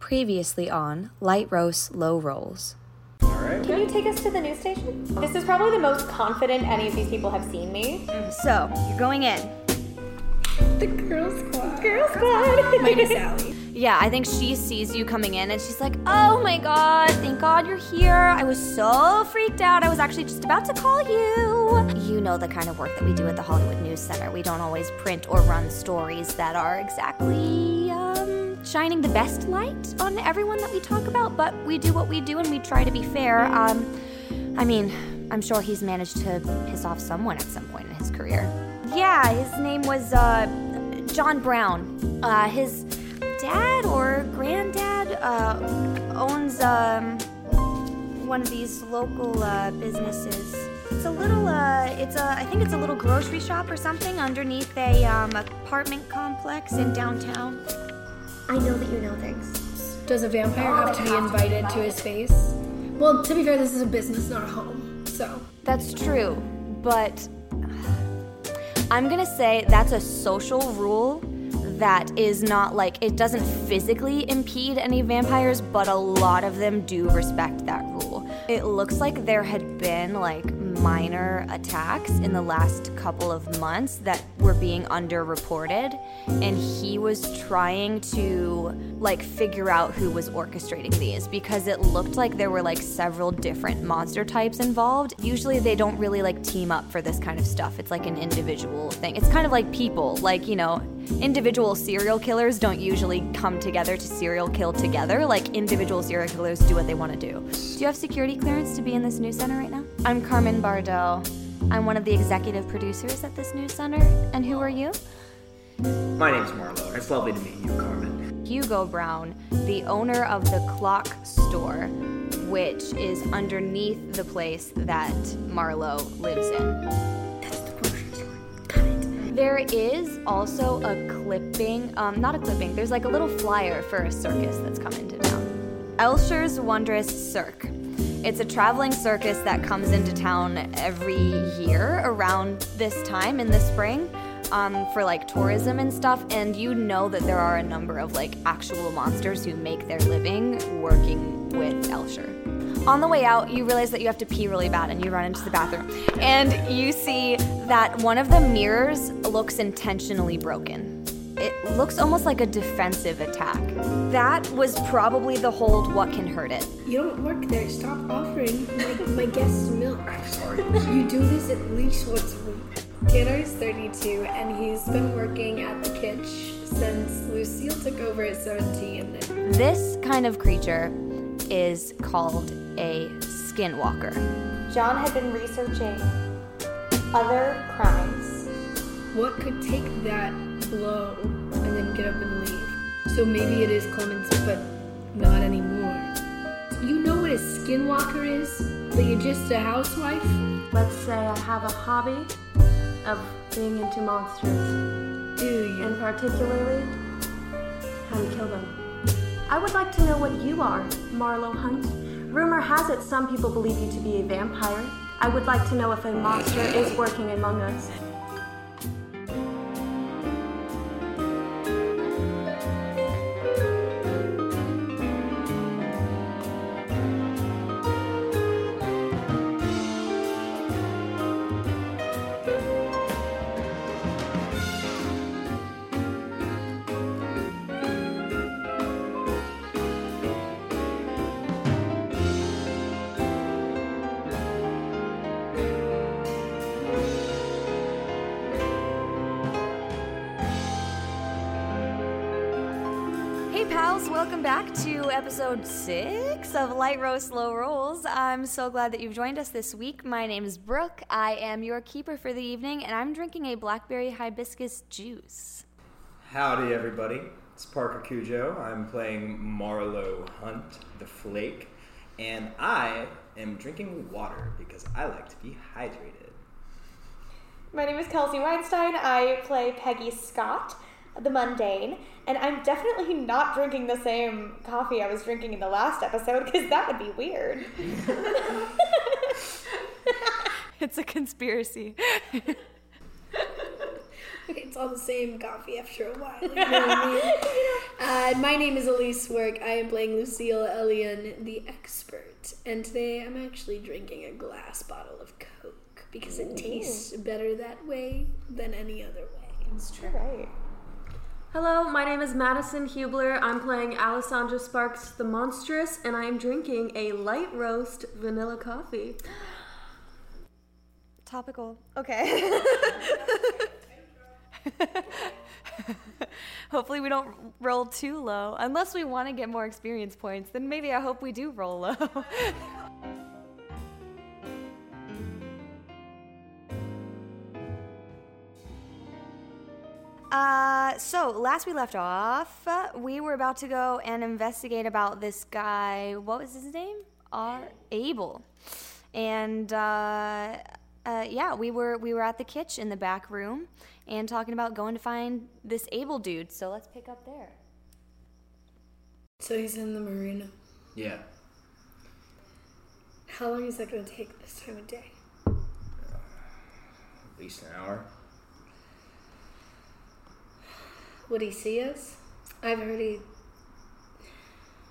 Previously on Light Roast Low Rolls. Can you take us to the news station? This is probably the most confident any of these people have seen me. So, you're going in. The girl squad. Girl squad. Minus Sally. Yeah, I think she sees you coming in and she's like, Oh my god, thank god you're here. I was so freaked out. I was actually just about to call you. You know the kind of work that we do at the Hollywood News Center. We don't always print or run stories that are exactly shining the best light on everyone that we talk about, but we do what we do and we try to be fair. Um, I mean, I'm sure he's managed to piss off someone at some point in his career. Yeah, his name was uh, John Brown. Uh, his dad or granddad uh, owns um, one of these local uh, businesses. It's a little, uh, it's a, I think it's a little grocery shop or something underneath a um, apartment complex in downtown. I know that you know things. Does a vampire have to be invited to his space? Well, to be fair, this is a business, not a home. So, That's true, but I'm gonna say that's a social rule that is not like it doesn't physically impede any vampires, but a lot of them do respect that rule. It looks like there had been like minor attacks in the last couple of months that were being underreported, and he was trying to like figure out who was orchestrating these because it looked like there were like several different monster types involved. Usually they don't really like team up for this kind of stuff. It's like an individual thing. It's kind of like people, like, you know, individual serial killers don't usually come together to serial kill together. Like individual serial killers do what they want to do. Do you have security clearance to be in this news center right now? I'm Carmen Bardell. I'm one of the executive producers at this news center. And who are you? My name's Marlowe. It's lovely to meet you, Carmen. Hugo Brown, the owner of the clock store, which is underneath the place that Marlowe lives in. There is also a clipping, um, not a clipping, there's like a little flyer for a circus that's come into town. Elsher's Wondrous Cirque. It's a traveling circus that comes into town every year around this time in the spring um, for like tourism and stuff. And you know that there are a number of like actual monsters who make their living working with Elsher. On the way out, you realize that you have to pee really bad and you run into the bathroom. And you see that one of the mirrors looks intentionally broken. It looks almost like a defensive attack. That was probably the hold what can hurt it. you don't work there. Stop offering my, my guests milk. I'm Sorry. You do this at least once a week. Tanner's 32, and he's been working at the kitch since Lucille took over at 17. This kind of creature is called a skinwalker. John had been researching other crimes. What could take that blow and then get up and leave? So maybe it is Clemens, but not anymore. You know what a skinwalker is? That you're just a housewife? Let's say I have a hobby of being into monsters, Do you? and particularly how to kill them. I would like to know what you are, Marlowe Hunt. Rumor has it some people believe you to be a vampire. I would like to know if a monster is working among us. Episode six of Light Roast Low Rolls. I'm so glad that you've joined us this week. My name is Brooke. I am your keeper for the evening, and I'm drinking a blackberry hibiscus juice. Howdy, everybody. It's Parker Cujo. I'm playing Marlowe Hunt, the Flake, and I am drinking water because I like to be hydrated. My name is Kelsey Weinstein. I play Peggy Scott, the mundane, and I'm definitely not drinking the same coffee I was drinking in the last episode because that would be weird. It's a conspiracy. it's all the same coffee after a while. You know I mean? uh, my name is Elise Work. I am playing Lucille Elian, the expert. And today I'm actually drinking a glass bottle of Coke because it tastes better that way than any other way. It's true. Right. Hello, my name is Madison Hubler. I'm playing Alessandra Sparks the Monstrous, and I am drinking a light roast vanilla coffee. Topical. Okay. Hopefully, we don't roll too low. Unless we want to get more experience points, then maybe I hope we do roll low. Uh, so last we left off, uh, we were about to go and investigate about this guy. What was his name? R. Abel. And uh, uh, yeah, we were we were at the kitchen in the back room and talking about going to find this Abel dude. So let's pick up there. So he's in the marina. Yeah. How long is that going to take this time of day? At least an hour. Would he see us? I've heard he.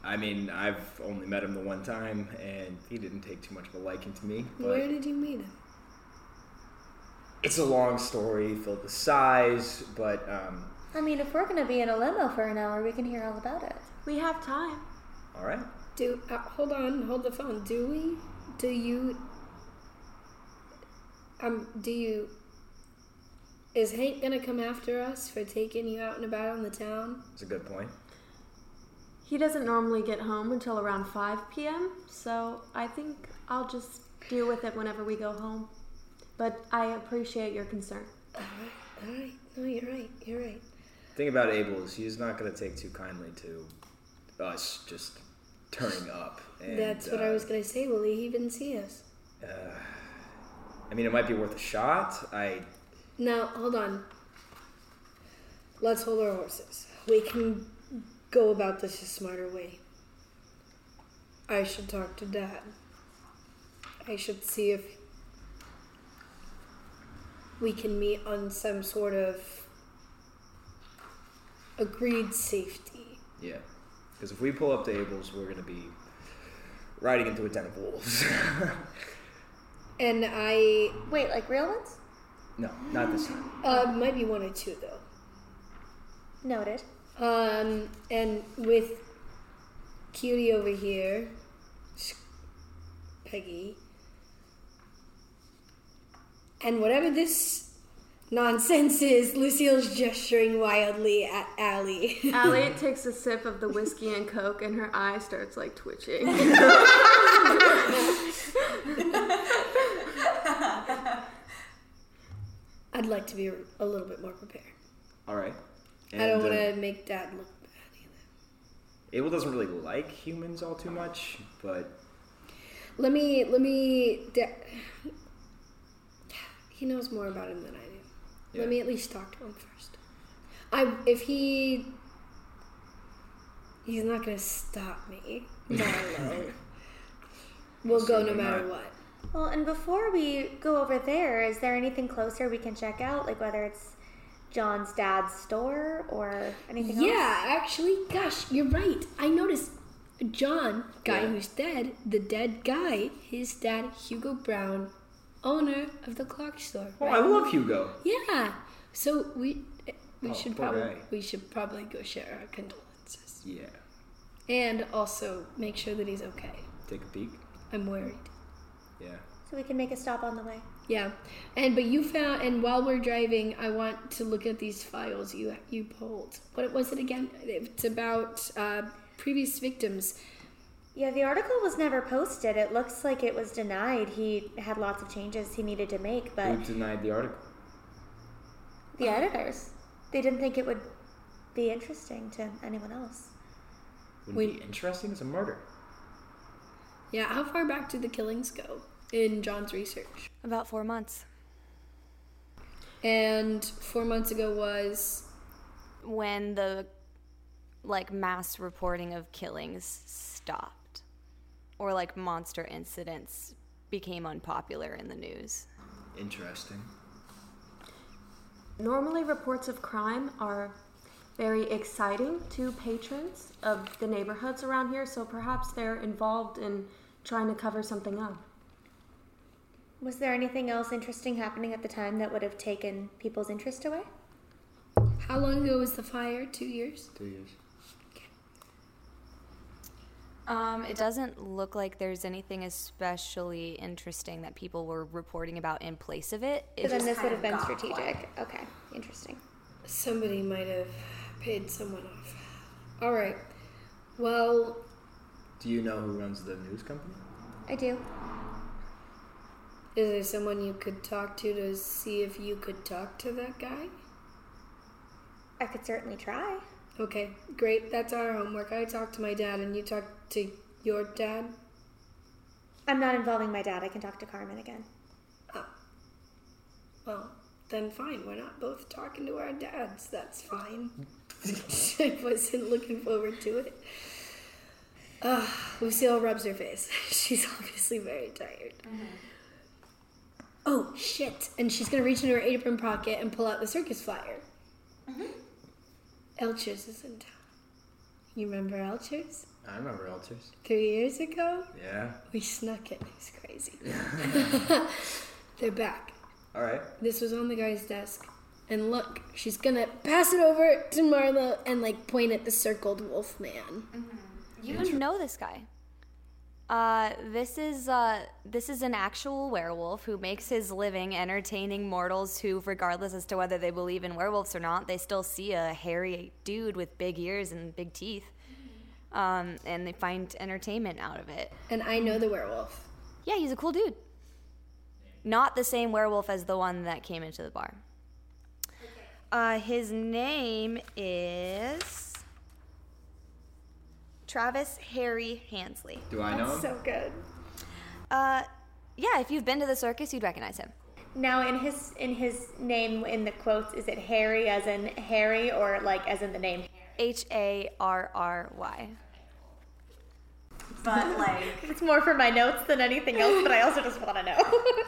I mean, I've only met him the one time, and he didn't take too much of a liking to me. But Where did you meet him? it's a long story filled with sighs, but um, I mean, if we're gonna be in a limo for an hour, we can hear all about it. We have time. all right. Do uh, hold on, hold the phone. Do we? Do you? Um. Do you? Is Hank gonna come after us for taking you out and about on the town? That's a good point. He doesn't normally get home until around 5 p.m., so I think I'll just deal with it whenever we go home. But I appreciate your concern. All right. All right. No, you're right. You're right. thing about Abel is he's not going to take too kindly to us just turning up. And, That's what I uh, was gonna say. Will he even see us? I mean, it might be worth a shot. I Now, hold on. Let's hold our horses. We can go about this a smarter way. I should talk to Dad. I should see if we can meet on some sort of agreed safety. yeah, because if we pull up to Abel's, we're going to be riding into a den of wolves. And I Wait, like real ones? No, not this time. uh, might be one or two though. Noted. Um, and with Cutie over here, Peggy, and whatever this nonsense is, Lucille's gesturing wildly at Allie. Allie takes a sip of the whiskey and coke, and her eye starts like twitching. I'd like to be a little bit more prepared. All right. I don't And, want uh, to make Dad look bad either. Abel doesn't really like humans all too much, but Let me, let me. Da- he knows more about him than I do. Yeah. Let me at least talk to him first. I, if he, he's not gonna stop me. Marlowe. we'll go no matter not. what. Well, and before we go over there, is there anything closer we can check out? Like whether it's John's dad's store or anything else? Yeah, actually, gosh, you're right. I noticed John, guy Yeah. who's dead, the dead guy, his dad, Hugo Brown, owner of the clock store. oh, I love Hugo. Yeah. So we eh, we Oh, should probably guy. we should probably go share our condolences Yeah. and also make sure that he's okay. Take a peek. I'm worried. Yeah. So we can make a stop on the way. Yeah, and but you found and while we're driving, I want to look at these files you you pulled. What was it again? It's about uh, previous victims. Yeah, the article was never posted. It looks like it was denied. He had lots of changes he needed to make, but Who denied the article? the editors, they didn't think it would be interesting to anyone else. Wouldn't be interesting. It's a murder. Yeah, how far back do the killings go in John's research? About four months. And four months ago was When the like mass reporting of killings stopped. Or like monster incidents became unpopular in the news. Interesting. Normally, reports of crime are very exciting to patrons of the neighborhoods around here, so perhaps they're involved in trying to cover something up. Was there anything else interesting happening at the time that would have taken people's interest away? How long ago was the fire? Two years? Two years. Um, it doesn't look like there's anything especially interesting that people were reporting about in place of it. It So then this would have been got strategic. Okay, interesting. Somebody might have paid someone off. All right. Well, Do you know who runs the news company? I do. Is there someone you could talk to to see if you could talk to that guy? I could certainly try. Okay, great. That's our homework. I talked to my dad, and you talked to your dad. I'm not involving my dad. I can talk to Carmen again. Oh. Well, then fine. We're not both talking to our dads. That's fine. I wasn't looking forward to it. Uh, Lucille rubs her face. She's obviously very tired. Oh, shit. And she's going to reach into her apron pocket and pull out the circus flyer. Mm-hmm. Elchers is in town. You remember Elchers? I remember Elters. Three years ago? Yeah. We snuck it. It was crazy. They're back. All right. This was on the guy's desk. And look, she's gonna pass it over to Marla and like point at the circled wolf man. Mm-hmm. You know this guy. Uh, this is uh, this is an actual werewolf who makes his living entertaining mortals who, regardless as to whether they believe in werewolves or not, they still see a hairy dude with big ears and big teeth, um, and they find entertainment out of it. And I know the werewolf. Yeah, he's a cool dude. Not the same werewolf as the one that came into the bar. Uh, his name is Travis Harry Hansley. Do I know him? So good. Uh, yeah, if you've been to the circus, you'd recognize him. Now, in his in his name in the quotes, is it Harry as in Harry or like as in the name? H A R R Y. But like, It's more for my notes than anything else, but I also just want to know.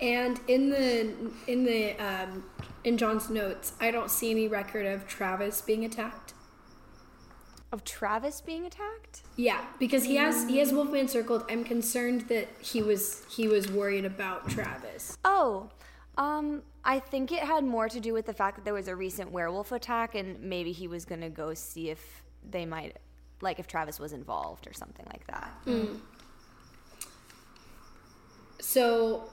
And in the in the um, in John's notes, I don't see any record of Travis being attacked. Of Travis being attacked? Yeah, because he has he has Wolfman circled. I'm concerned that he was he was worried about Travis. Oh, um, I think it had more to do with the fact that there was a recent werewolf attack, and maybe he was gonna go see if they might, like, if Travis was involved or something like that. So,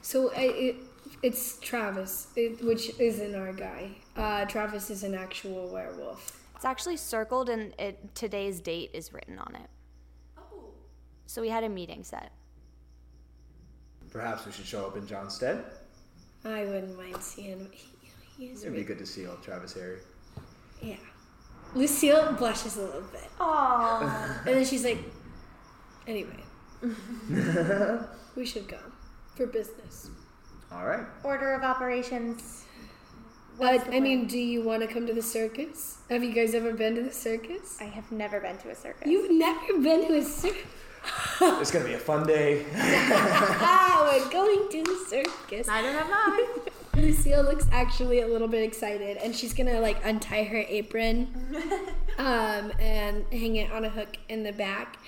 so it, it's Travis, it, which isn't our guy. Uh, Travis is an actual werewolf. It's actually circled, and it, today's date is written on it. Oh. So we had a meeting set. Perhaps we should show up in John's stead. I wouldn't mind seeing him. He, he is It'd be good to see old Travis Harry. yeah. Lucille blushes a little bit. Aww. And then she's like, anyway, we should go for business. All right. Order of operations. Uh, I mean, do you want to come to the circus? Have you guys ever been to the circus? I have never been to a circus. You've never been to a circus? It's gonna be a fun day. ah, we're going to the circus. Neither have I. Lucille looks actually a little bit excited, and she's gonna like untie her apron, um, and hang it on a hook in the back,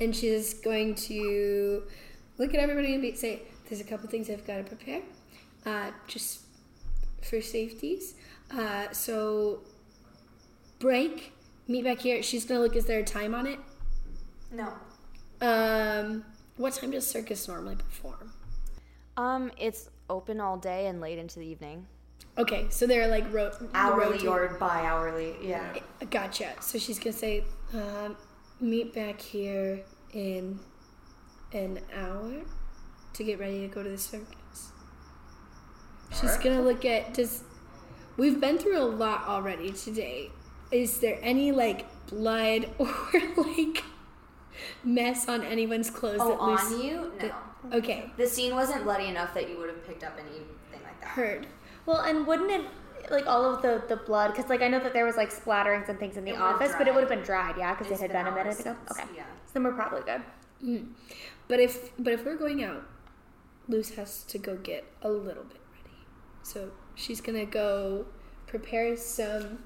and she's going to look at everybody and be, say, "There's a couple things I've got to prepare, uh, just for safeties. Uh, so break, meet back here. She's gonna look. Is there a time on it? No. Um, what time does circus normally perform? Um, it's open all day and late into the evening. Okay, so they're like ro- Hourly rotating. or bi hourly. Yeah. Gotcha. So she's gonna say, um, meet back here in an hour to get ready to go to the circus. She's Alright. gonna look at does we've been through a lot already today. Is there any like blood or like mess on anyone's clothes Oh, that Lucy- on you? No. Okay, The scene wasn't bloody enough that you would have picked up anything like that. heard. Well, and wouldn't it like all of the the blood? Because like I know that there was like splatterings and things in the It would've office, but it would have been dried, yeah, because it had been been a minute hours ago. Okay, yeah. so then we're probably good. Mm. But if but if we're going out, Luce has to go get a little bit ready. So she's gonna go prepare some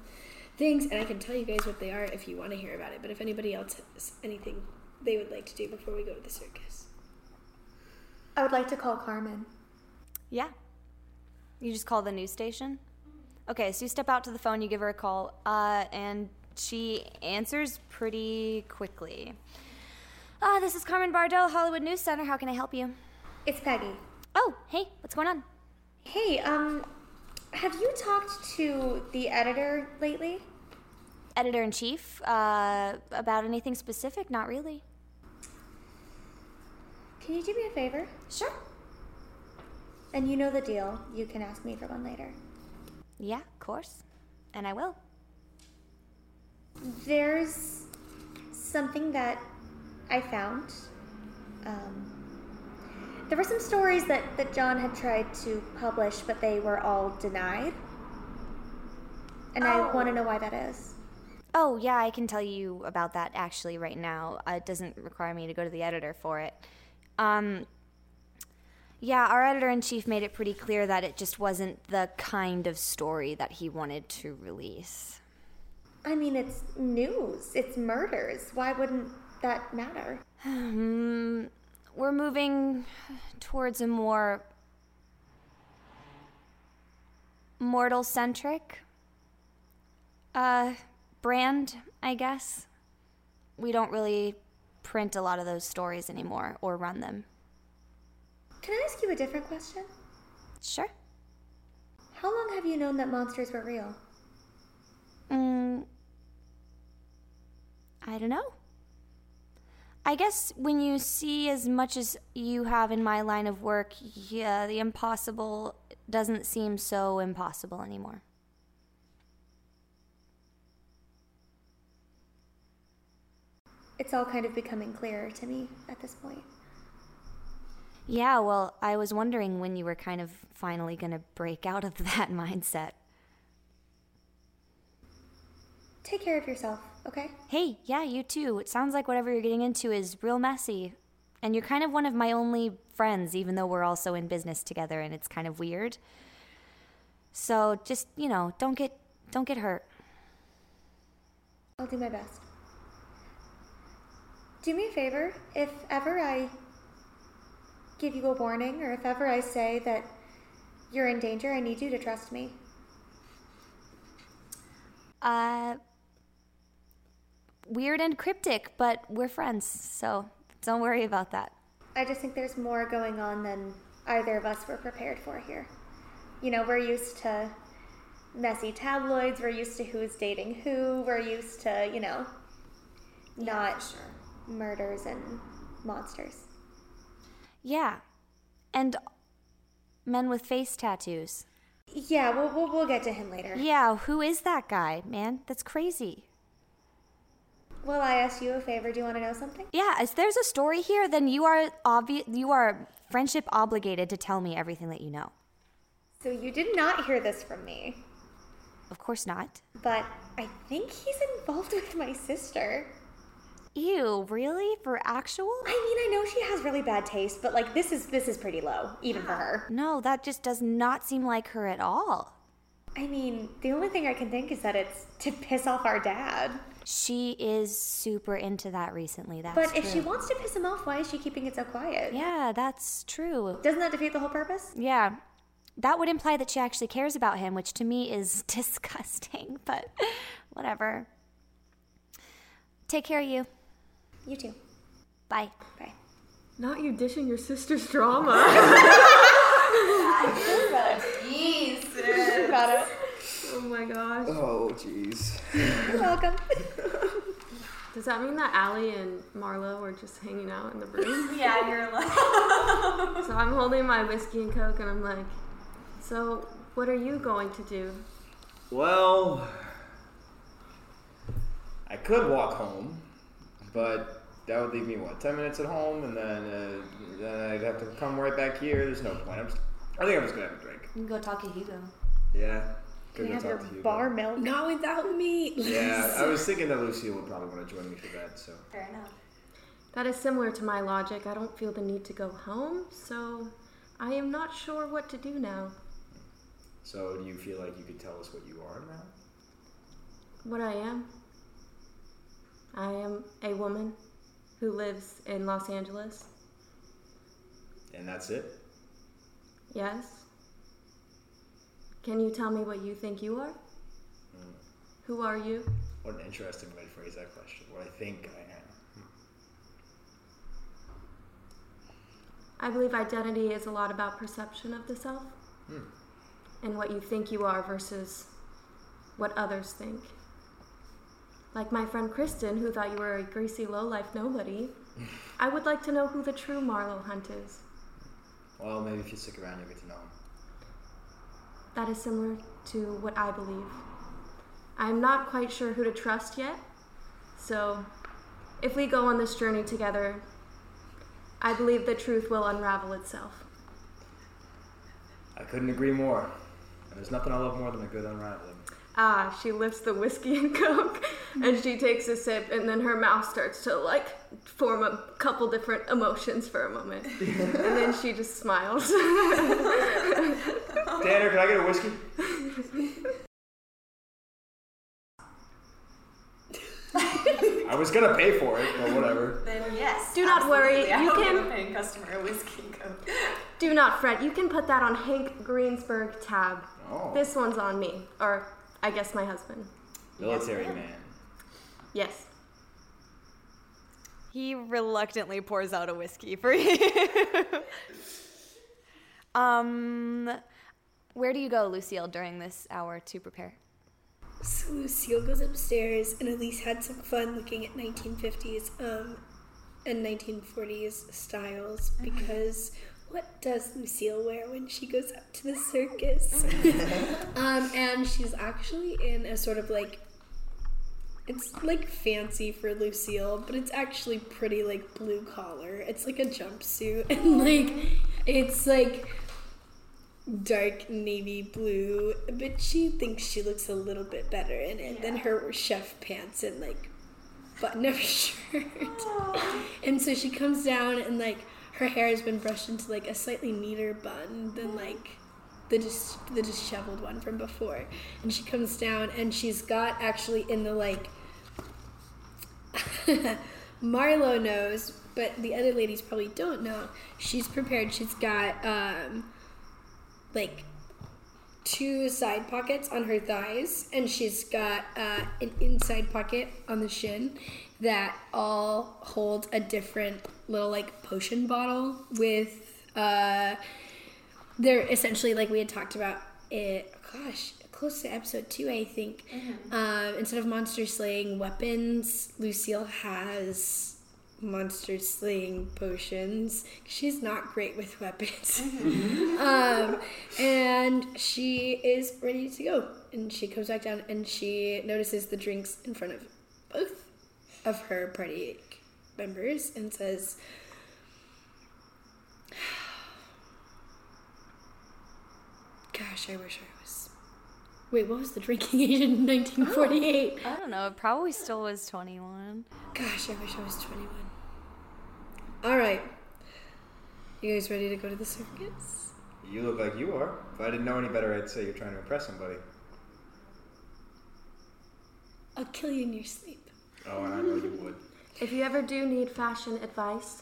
things, and I can tell you guys what they are if you want to hear about it. But if anybody else has anything they would like to do before we go to the circus, I would like to call Carmen. Yeah. You just call the news station? Okay, so you step out to the phone, you give her a call, uh, and she answers pretty quickly. Ah, this is Carmen Bardell, Hollywood News Center. How can I help you? It's Peggy. Oh, hey, what's going on? Hey, um, have you talked to the editor lately? Editor in chief? Uh, about anything specific? Not really. Can you do me a favor? Sure. And you know the deal. You can ask me for one later. Yeah, of course. And I will. There's something that I found. Um, there were some stories that, that John had tried to publish, but they were all denied. And I want to know why that is. Oh, yeah, I can tell you about that actually right now. Uh, it doesn't require me to go to the editor for it. Um, yeah, our editor in chief made it pretty clear that it just wasn't the kind of story that he wanted to release. I mean, it's news, it's murders. Why wouldn't that matter? We're moving towards a more mortal centric uh brand, I guess. We don't really print a lot of those stories anymore or run them. Can I ask you a different question? Sure. How long have you known that monsters were real? Mm, I don't know. I guess when you see as much as you have in my line of work, yeah, the impossible doesn't seem so impossible anymore. It's all kind of becoming clearer to me at this point. Yeah, well, I was wondering when you were kind of finally going to break out of that mindset. Take care of yourself, okay? Hey, yeah, you too. It sounds like whatever you're getting into is real messy. And you're kind of one of my only friends, even though we're also in business together and it's kind of weird. So just, you know, don't get don't get hurt. I'll do my best. Do me a favor. If ever I give you a warning, or if ever I say that you're in danger, I need you to trust me. Uh weird and cryptic, but we're friends, so don't worry about that. I just think there's more going on than either of us were prepared for here. You know, we're used to messy tabloids, we're used to who's dating who, we're used to, you know, not murders and monsters. Yeah. And men with face tattoos. Yeah, we'll, we'll, we'll get to him later. Yeah, who is that guy, man? That's crazy. Will I ask you a favor? Do you want to know something? Yeah, if there's a story here, then you are obvious you are friendship obligated to tell me everything that you know. So you did not hear this from me, Of course not. but I think he's involved with my sister. Ew, really? For actual? I mean, I know she has really bad taste, but like this is this is pretty low, even for ah, her. No, that just does not seem like her at all. I mean, the only thing I can think is that it's to piss off our dad. She is super into that recently. That's But if true. she wants to piss him off, why is she keeping it so quiet? Yeah, that's true. Doesn't that defeat the whole purpose? Yeah. That would imply that she actually cares about him, which to me is disgusting, but whatever. Take care of you. You too. Bye. Bye. Not you dishing your sister's drama. Got it. oh my gosh. Oh, jeez. You're welcome. Does that mean that Allie and Marlowe were just hanging out in the room? Yeah, you're like. so I'm holding my whiskey and coke and I'm like, so what are you going to do? Well, I could walk home, but that would leave me what ten minutes at home, and then uh, then I'd have to come right back here. There's no point. I'm just, I think I'm just gonna have a drink. You can go talk to Hugo. Yeah. Can Good you to have your to you. bar milk? Not without me. Yeah, I was thinking that Lucille would probably want to join me for that. So Fair enough. That is similar to my logic. I don't feel the need to go home, so I am not sure what to do now. So, do you feel like you could tell us what you are now? What I am? I am a woman who lives in Los Angeles. And that's it? Yes. Can you tell me what you think you are? Hmm. Who are you? What an interesting way to phrase that question. What I think I am. I believe identity is a lot about perception of the self Hmm. and what you think you are versus what others think. Like my friend Kristen, who thought you were a greasy lowlife nobody, I would like to know who the true Marlowe Hunt is. Well, maybe if you stick around, you'll get to know him. That is similar to what I believe. I'm not quite sure who to trust yet, so if we go on this journey together, I believe the truth will unravel itself. I couldn't agree more. And there's nothing I love more than a good unraveling. Ah, she lifts the whiskey and coke and she takes a sip, and then her mouth starts to like form a couple different emotions for a moment. and then she just smiles. Tanner, can I get a whiskey? I was gonna pay for it, but whatever. Then yes. Do not worry, absolutely. I you will can- give a paying customer a whiskey and coke. Do not fret, you can put that on Hank Greensburg tab. Oh, This one's on me, or I guess my husband. military man. Yes. He reluctantly pours out a whiskey for you. um, where do you go, Lucille, during this hour to prepare? So Lucille goes upstairs, and Elise had some fun looking at 1950s um, and 1940s styles because what does Lucille wear when she goes up to the circus? um, and she's actually in a sort of like it's like fancy for Lucille, but it's actually pretty like blue collar. It's like a jumpsuit, and like it's like dark navy blue, but she thinks she looks a little bit better in it than her chef pants and like button up shirt. and so she comes down and like her hair has been brushed into like a slightly neater bun than like the dis- the disheveled one from before. And she comes down and she's got actually in the like Marlowe knows, but the other ladies probably don't know. She's prepared. She's got um like two side pockets on her thighs, and she's got uh, an inside pocket on the shin that all hold a different little like potion bottle with. Uh, they're essentially like we had talked about it. Gosh, close to episode two, I think. Um, instead of monster slaying weapons, Lucille has monster slaying potions. She's not great with weapons. um, and she is ready to go. And she comes back down and she notices the drinks in front of both of her party members and says, Gosh, I wish I was. Wait, what was the drinking age in 1948? I don't know. It probably still was 21. Gosh, I wish I was 21. All right. You guys ready to go to the circus? You look like you are. If I didn't know any better, I'd say you're trying to impress somebody. I'll kill you in your sleep. Oh, and I know you would. If you ever do need fashion advice,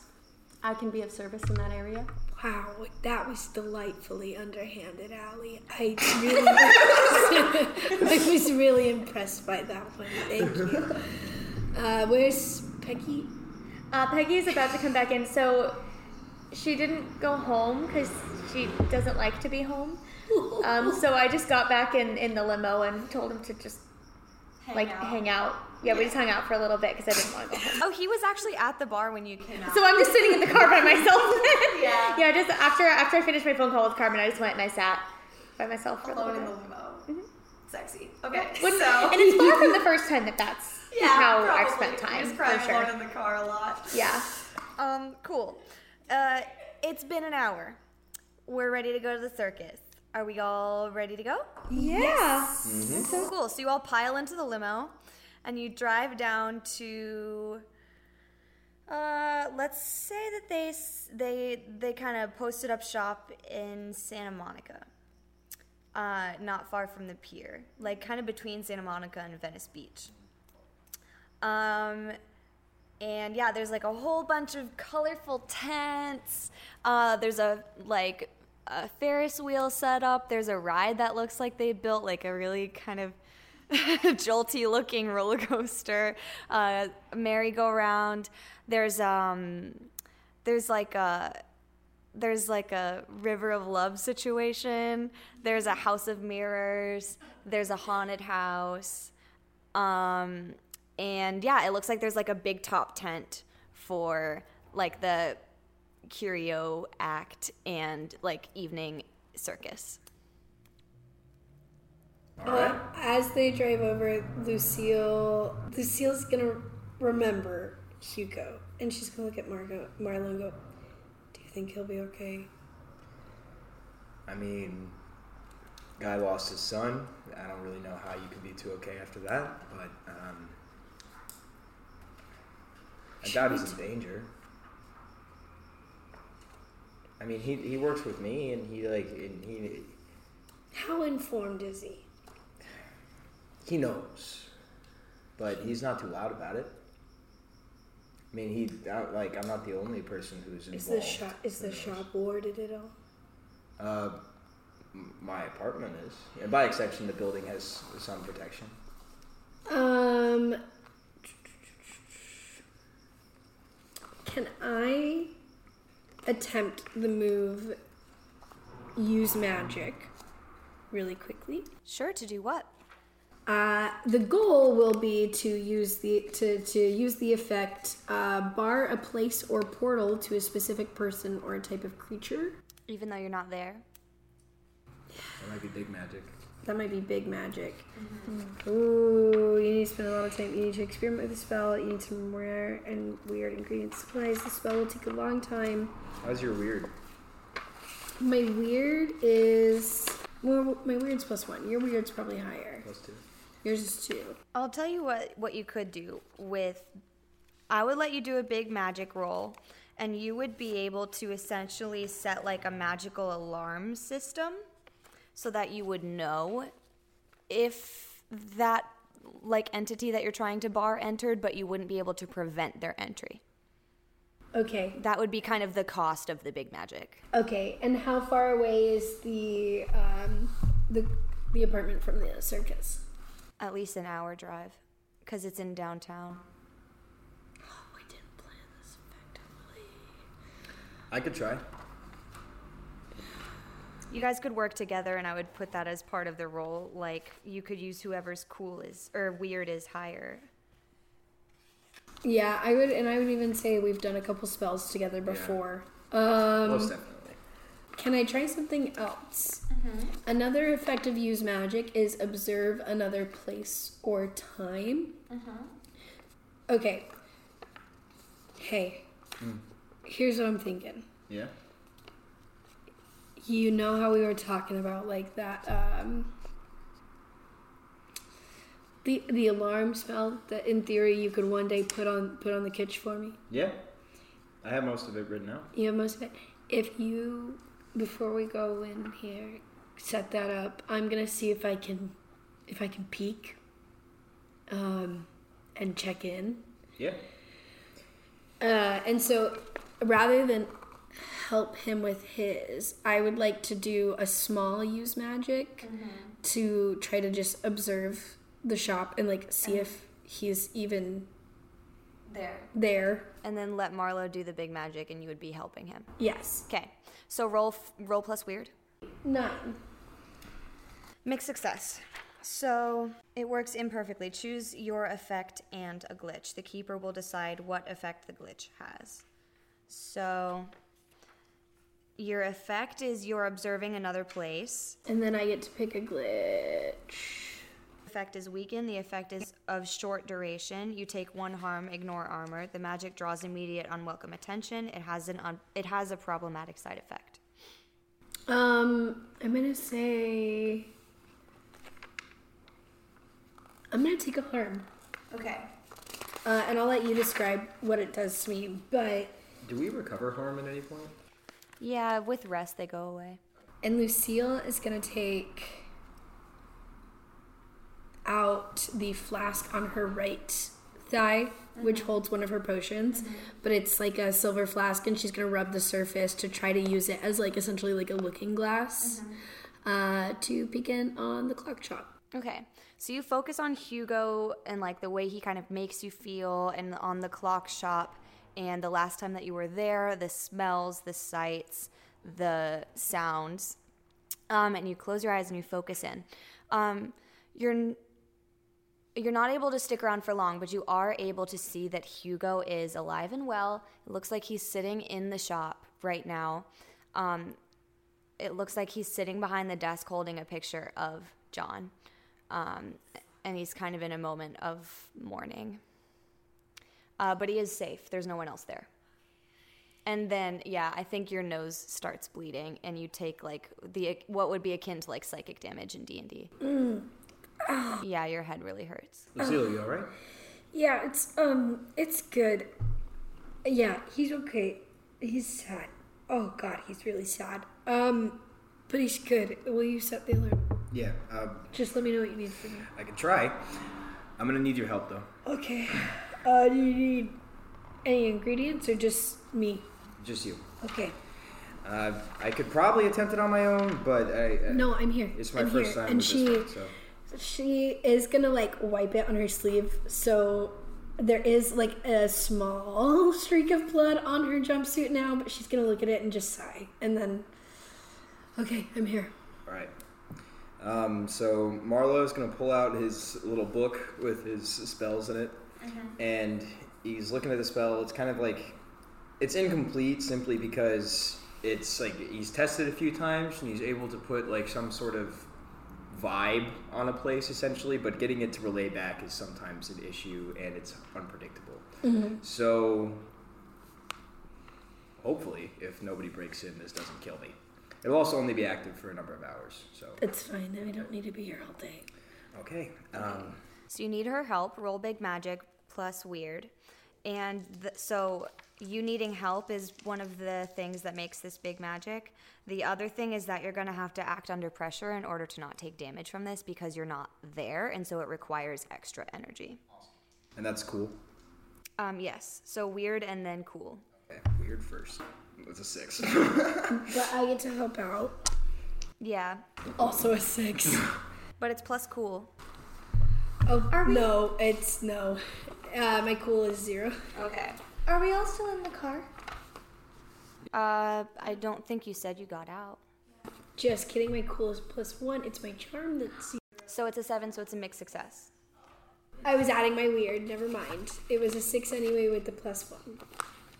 I can be of service in that area. Wow, that was delightfully underhanded, Allie. I really, I was really impressed by that one. Thank you. Uh, where's Peggy? Uh, Peggy is about to come back in, so she didn't go home because she doesn't like to be home. Um, so I just got back in, in the limo and told him to just like hang out. Yeah, we just hung out for a little bit because I didn't want to go home. Oh, he was actually at the bar when you came out. So I'm just sitting in the car by myself. Yeah. yeah. Just after after I finished my phone call with Carmen, I just went and I sat by myself for a Alone little in bit. the limo. Sexy. Okay. When- so. and it's far from the first time that that's yeah, how probably. I've spent time Just for crying sure. alone in the car a lot. Yeah. Um, cool. Uh, it's been an hour. We're ready to go to the circus. Are we all ready to go? Yeah. So cool. So you all pile into the limo, and you drive down to. Uh, let's say that they they they kind of posted up shop in Santa Monica. uh, not far from the pier, like kind of between Santa Monica and Venice Beach. Um, and yeah, there's like a whole bunch of colorful tents. Uh, there's a like a Ferris wheel set up. There's a ride that looks like they built like a really kind of jolty looking roller coaster, uh, merry-go-round. There's um, there's like a there's like a river of love situation. There's a house of mirrors. There's a haunted house. Um, and yeah, it looks like there's like a big top tent for like the curio act and like evening circus. All right. Uh, as they drive over, Lucille Lucille's gonna remember Hugo, and she's gonna look at Margot, Marlowe and go, "Do you think he'll be okay?" I mean, guy lost his son. I don't really know how you can be too okay after that, but um, I doubt he's in danger. I mean, he he works with me, and he like and he How informed is he? he knows, but he's not too loud about it. I mean, he uh, like I'm not the only person who's involved. Is the shop is the shop warded at all? Uh, my apartment is. Yeah, by exception, the building has some protection. Um, can I attempt the move use magic really quickly? Sure, to do what? Uh, the goal will be to use the to, to use the effect uh, bar a place or portal to a specific person or a type of creature. Even though you're not there. That might be big magic. That might be big magic. Mm-hmm. Ooh, you need to spend a lot of time. You need to experiment with the spell. You need some rare and weird ingredient supplies. The spell will take a long time. How's your weird? My weird is well, my weird's plus one. Your weird's probably higher. Plus two. Yours is two. I'll tell you what what you could do with I would let you do a big magic roll and you would be able to essentially set like a magical alarm system so that you would know if that like entity that you're trying to bar entered but you wouldn't be able to prevent their entry. Okay. That would be kind of the cost of the big magic. Okay. And how far away is the um the the apartment from the circus? At least an hour drive cuz it's in downtown. Oh, I didn't plan this effectively. I could try. You guys could work together, and I would put that as part of the roll. Like you could use whoever's cool is or weird is higher. Yeah, I would, and I would even say we've done a couple spells together before. Um, Most definitely. Can I try something else? Mm-hmm. Another effective use magic is observe another place or time. Mm-hmm. Okay. Hey, hmm. here's what I'm thinking. Yeah. You know how we were talking about like that um the the alarm spell that in theory you could one day put on put on the kitchen for me. Yeah. I have most of it written out. You have most of it. If you, before we go in here, set that up, I'm gonna see if I can, if I can peek, um, and check in. Yeah. Uh, and so, rather than help him with his, I would like to do a small use magic mm-hmm. to try to just observe the shop and like see if he's even There. there. And then let Marlowe do the big magic, and you would be helping him. Yes. Okay, so roll f- roll plus weird. Nine. Mixed success. So it works imperfectly. Choose your effect and a glitch. The keeper will decide what effect the glitch has. So your effect is you're observing another place. And then I get to pick a glitch. effect is weakened. The effect is of short duration. You take one harm, ignore armor. The magic draws immediate unwelcome attention. It has an un- it has a problematic side effect. Um, I'm gonna say. I'm gonna take a harm, Okay. uh, and I'll let you describe what it does to me. But Do we recover harm at any point? Yeah, with rest they go away. and Lucille is gonna take out the flask on her right thigh, which mm-hmm. holds one of her potions. Mm-hmm. But it's like a silver flask, and she's gonna rub the surface to try to use it as like essentially like a looking glass mm-hmm. uh, to in on the clock shop. Okay. So you focus on Hugo and like the way he kind of makes you feel and on the clock shop and the last time that you were there, the smells, the sights, the sounds. Um, and you close your eyes and you focus in. Um, you're you're not able to stick around for long, but you are able to see that Hugo is alive and well. It looks like he's sitting in the shop right now. Um, it looks like he's sitting behind the desk holding a picture of John. Um, and he's kind of in a moment of mourning. Uh, but he is safe. There's no one else there. And then, yeah, I think your nose starts bleeding, and you take like the what would be akin to like psychic damage in D and D. Yeah, your head really hurts. Lucille, you all right? Yeah, it's um, it's good. Yeah, he's okay. He's sad. Oh God, he's really sad. Um, but he's good. Will you set the alarm? Yeah. Um, Just let me know what you need from me. I can try. I'm gonna need your help though. Okay. Uh, do you need any ingredients or just me? Just you. Okay. Uh, I could probably attempt it on my own, but I. uh, No, I'm here. It's my I'm first here. time and she, one, so. she is gonna like wipe it on her sleeve, so there is like a small streak of blood on her jumpsuit now. But she's gonna look at it and just sigh, and then, okay, I'm here. All right. Um, so Marlowe's gonna pull out his little book with his spells in it, and he's looking at the spell. It's kind of like it's incomplete simply because it's like he's tested a few times and he's able to put like some sort of vibe on a place essentially, but getting it to relay back is sometimes an issue and it's unpredictable. So hopefully, if nobody breaks in, this doesn't kill me. It'll also only be active for a number of hours. So It's fine. Then we don't need to be here all day. okay. Um, So you need her help. Roll big magic plus weird, and th- so you needing help is one of the things that makes this big magic. The other thing is that you're going to have to act under pressure in order to not take damage from this because you're not there, and so it requires extra energy. and that's cool. Um, yes. So weird and then cool. Okay, weird first. It's a six. But I get to help out. Yeah, Also a six. but it's plus cool. Oh Are we- no, it's no. Uh, my cool is zero. Okay. Are we all still in the car? Uh, I don't think you said you got out. Just kidding. My cool is plus one. It's my charm that's. So it's a seven. So it's a mixed success. I was adding my weird. Never mind. It was a six anyway with the plus one.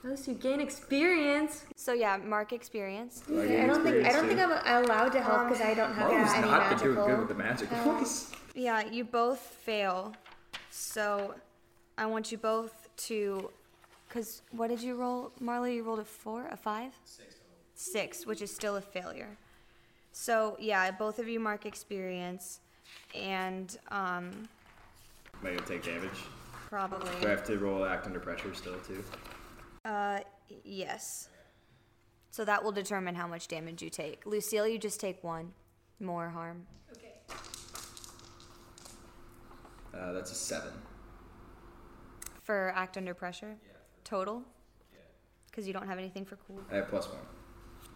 Those who gain experience. So yeah, mark experience. I don't think I don't think I'm allowed to help because I don't have Marlowe's any not magical. doing good with the magic ones. Yeah, you both fail. So I want you both to. Because what did you roll, Marley? You rolled a four? A five? Six. Six, which is still a failure. So yeah, both of you mark experience. And um, Am I gonna take damage? probably. Do I have to roll act under pressure still too? Uh, yes. So that will determine how much damage you take. Lucille, you just take one more harm. Okay. Uh, that's a seven. For act under pressure? Total? Because you don't have anything for cool. I have plus one,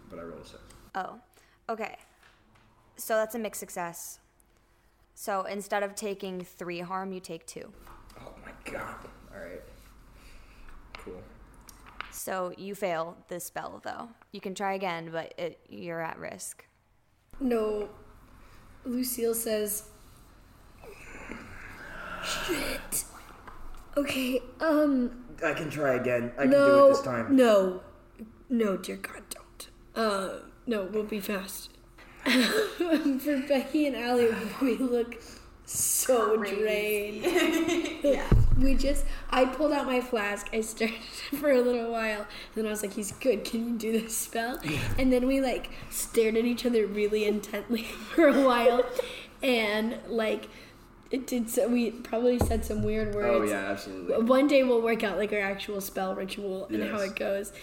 but I rolled a six. Oh, okay. So that's a mixed success. So instead of taking three harm, you take two. Oh my god. All right. Cool. So you fail this spell, though. You can try again, but it, you're at risk. No. Lucille says. Shit. Okay. Um. I can try again. I can do it this time. No. No, dear God, don't. Uh. No, we'll be fast. For Becky and Allie, we look so drained. Yeah. We just, I pulled out my flask. I stared for a little while. And then I was like, he's good. Can you do this spell? And then we like stared at each other really intently for a while. And like, it did so, we probably said some weird words. Oh yeah, absolutely. One day we'll work out like our actual spell ritual and how it goes.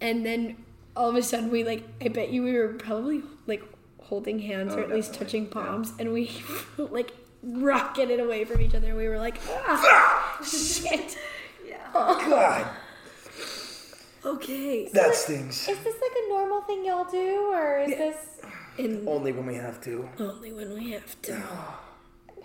And then all of a sudden we like, I bet you we were probably like holding hands or Oh, at least definitely. touching Yeah. palms. And we like rocketed away from each other. and We were like, ah, shit. Yeah. God, Okay. that things. Is this like a normal thing y'all do, or is this? And Only when we have to. only when we have to.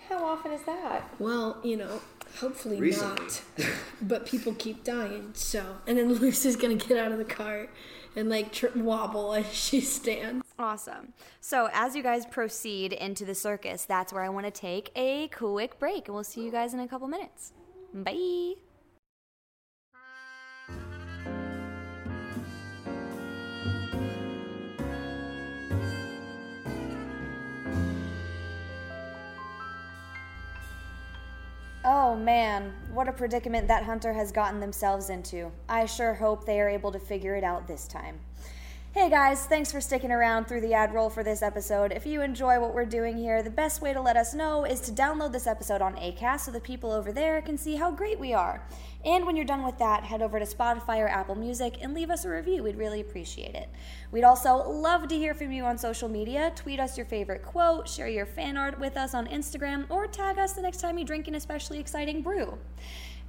How often is that? Well, you know, hopefully Recently. not. But people keep dying, so. And then Lucy's gonna get out of the car and like tr- wobble as she stands. Awesome. So, as you guys proceed into the circus, that's where I want to take a quick break, and we'll see you guys in a couple minutes. Bye. Oh man, what a predicament that hunter has gotten themselves into. I sure hope they are able to figure it out this time. Hey guys, thanks for sticking around through the ad roll for this episode. If you enjoy what we're doing here, the best way to let us know is to download this episode on ACAST so the people over there can see how great we are. And when you're done with that, head over to Spotify or Apple Music and leave us a review. We'd really appreciate it. We'd also love to hear from you on social media. Tweet us your favorite quote, share your fan art with us on Instagram, or tag us the next time you drink an especially exciting brew.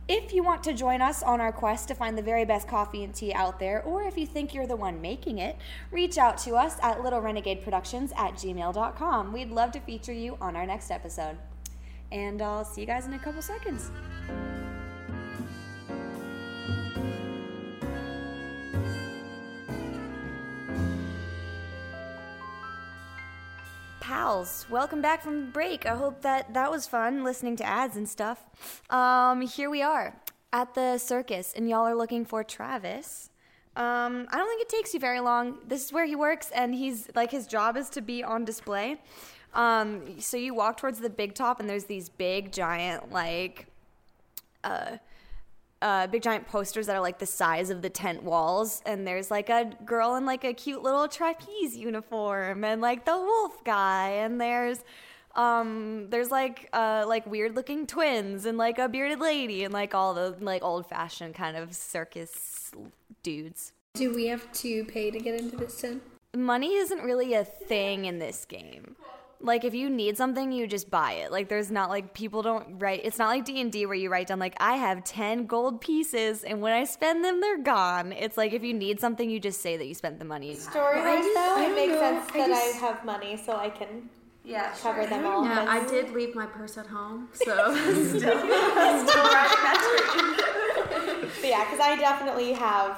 If you want to join us on our quest to find the very best coffee and tea out there, or if you think you're the one making it, reach out to us at littlerenegadeproductions at gmail.com. We'd love to feature you on our next episode. And I'll see you guys in a couple seconds. Pals, welcome back from break. I hope that that was fun listening to ads and stuff. Um, here we are at the circus, and y'all are looking for Travis. Um, I don't think it takes you very long. This is where he works, and he's like his job is to be on display. Um, so you walk towards the big top, and there's these big, giant, like, uh, uh, big giant posters that are like the size of the tent walls, and there's like a girl in like a cute little trapeze uniform, and like the wolf guy, and there's um there's like uh like weird looking twins and like a bearded lady and like all the like old fashioned kind of circus dudes. Do we have to pay to get into this tent? Money isn't really a thing in this game. Like if you need something, you just buy it. Like there's not like people don't write. It's not like D and D where you write down like I have ten gold pieces and when I spend them, they're gone. It's like if you need something, you just say that you spent the money. Story Well, I wise, though, it makes know. sense I that just- I have money, so I can Yeah, cover them all. Yeah, I did leave my purse at home, so Still riding that But yeah, because I definitely have.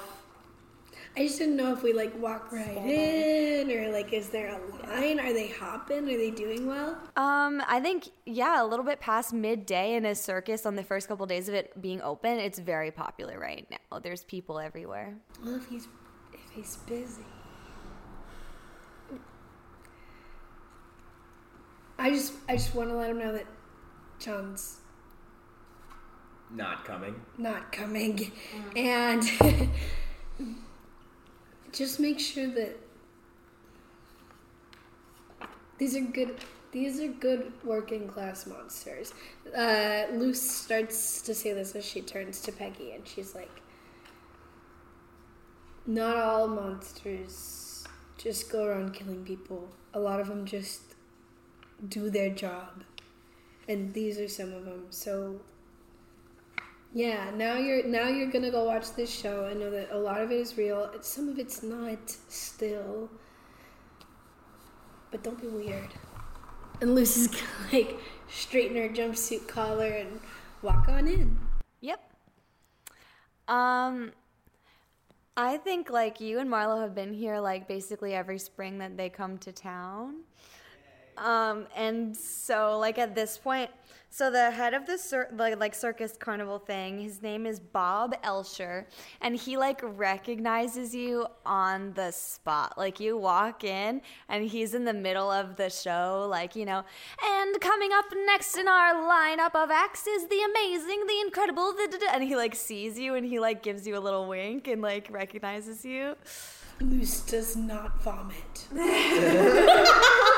I just didn't know if we like walk right in or like is there a line? Are they hopping? Are they doing well? Um, I think yeah, a little bit past midday in a circus on the first couple days of it being open, it's very popular right now. There's people everywhere. Well, if he's if he's busy. I just I just want to let him know that John's Not coming. not coming, and just make sure that these are good. These are good working class monsters. Uh, Luce starts to say this as she turns to Peggy, and she's like, "Not all monsters just go around killing people. A lot of them just do their job, and these are some of them. So yeah, now you're now you're gonna go watch this show I know that a lot of it is real. Some of it's not still. But don't be weird. And Lucy's like straighten her jumpsuit collar and walk on in. Yep. Um, I think like you and Marlowe have been here like basically every spring that they come to town. Um, and so like at this point, so the head of the cir- like, like circus carnival thing, his name is Bob Elsher, and he like recognizes you on the spot. Like you walk in, and he's in the middle of the show, like you know. And coming up next in our lineup of acts is the amazing, the incredible, the, da- da," and he like sees you, and he like gives you a little wink and like recognizes you. Luce does not vomit.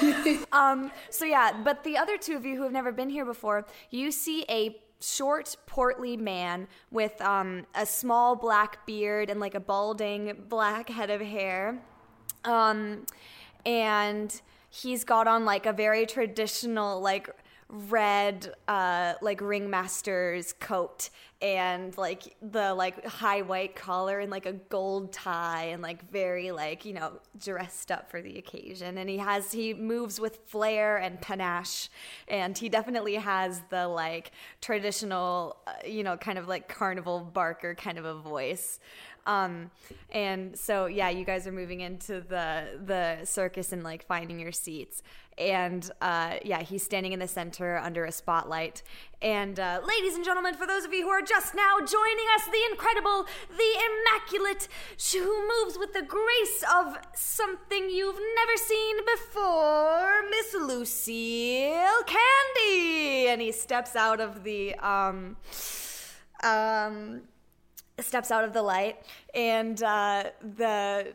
Different. Um, so yeah, but the other two of you who have never been here before, you see a short, portly man with um, a small black beard and like a balding black head of hair. Um, and he's got on like a very traditional like red uh like ringmaster's coat and like the like high white collar and like a gold tie and like very like you know dressed up for the occasion. And he has he moves with flair and panache. And he definitely has the like traditional uh, you know kind of like carnival barker kind of a voice. Um, and so yeah, you guys are moving into the the circus and like finding your seats. And uh, yeah, he's standing in the center under a spotlight. And uh, ladies and gentlemen, for those of you who are just now joining us, the incredible, the immaculate, who moves with the grace of something you've never seen before, Miss Lucille Candy. And he steps out of the um um steps out of the light and uh, the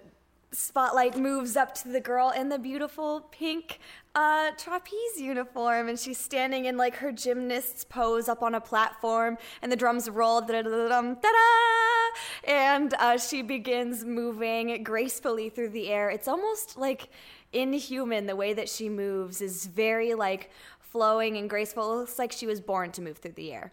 spotlight moves up to the girl in the beautiful pink uh, trapeze uniform and she's standing in like her gymnast's pose up on a platform and the drums roll and uh, she begins moving gracefully through the air. It's almost like inhuman. The way that she moves is very like flowing and graceful. It looks like she was born to move through the air.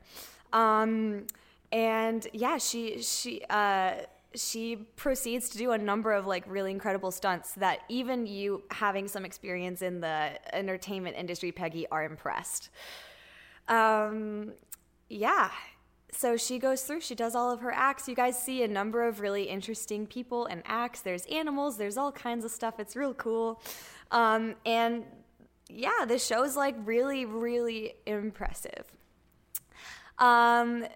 Um, and yeah, she she uh, she proceeds to do a number of like really incredible stunts that even you having some experience in the entertainment industry, Peggy, are impressed. Um, yeah. So she goes through, she does all of her acts. You guys see a number of really interesting people and acts. There's animals, there's all kinds of stuff. It's real cool. Um, and yeah, the show's like really, really impressive. Um,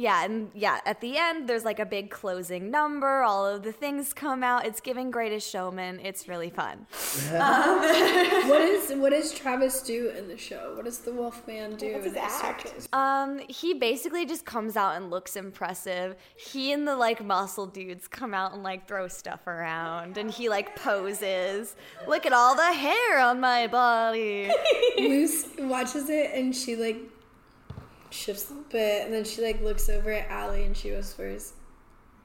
yeah, and yeah, at the end, there's like a big closing number. All of the things come out. It's giving Greatest Showman. It's really fun. um, what is what does Travis do in the show? What does the Wolfman do? What's his act? Um, he basically just comes out and looks impressive. He and the like muscle dudes come out and like throw stuff around, and he like poses. Look at all the hair on my body. Luce watches it and she like shifts a little bit, and then she like looks over at Allie and she whispers,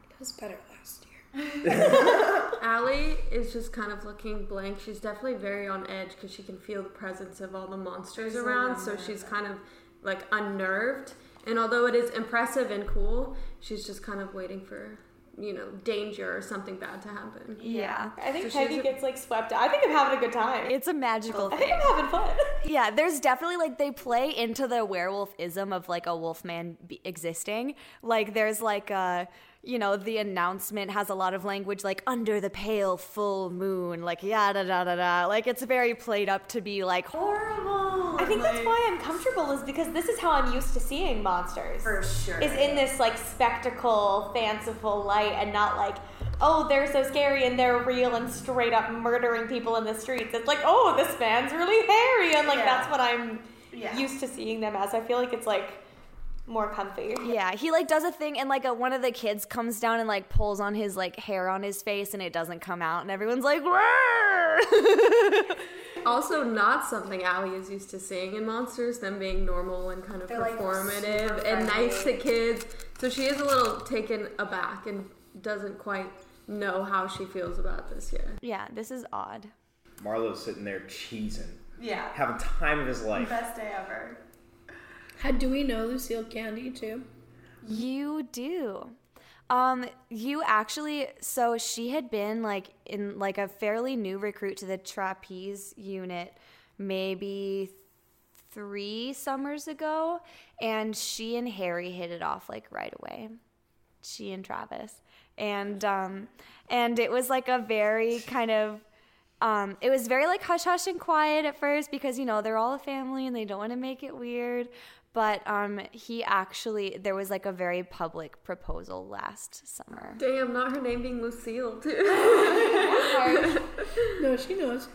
"It was better last year." Allie is just kind of looking blank. She's definitely very on edge because she can feel the presence of all the monsters around. So she's kind of like unnerved. And although it is impressive and cool, she's just kind of waiting for you know danger or something bad to happen. Yeah. I think So Peggy gets like swept. I think I'm having a good time. It's a magical I thing. think I'm having fun. Yeah, there's definitely like they play into the werewolf ism of like a wolfman be- existing. Like there's like uh you know the announcement has a lot of language like under the pale full moon like yada da da da like it's very played up to be like horrible. I think that's why I'm comfortable is because this is how I'm used to seeing monsters. For sure. Is in this like spectacle, fanciful light and not like, oh, they're so scary and they're real and straight up murdering people in the streets. It's like, oh, this man's really hairy and like Yeah. that's what I'm Yeah. used to seeing them as. I feel like it's like more comfy. Yeah, he like does a thing and like a, one of the kids comes down and like pulls on his like hair on his face and it doesn't come out and everyone's like "Rrrr." Also, not something Allie is used to seeing in monsters, them being normal and kind of They're, performative super and nice to kids. So she is a little taken aback and doesn't quite know how she feels about this yet. yeah, this is odd. Marlowe's sitting there cheesing, Yeah. having time of his life. Best day ever. How do we know Lucille Candy too? You do. Um, you actually, so she had been like in like a fairly new recruit to the trapeze unit maybe three summers ago, and she and Harry hit it off like right away. She and Travis. And um and it was like a very kind of um, it was very like hush hush and quiet at first because you know they're all a family and they don't want to make it weird. But um, he actually there was like a very public proposal last summer. Damn, not her name being Lucille, too. No, she knows.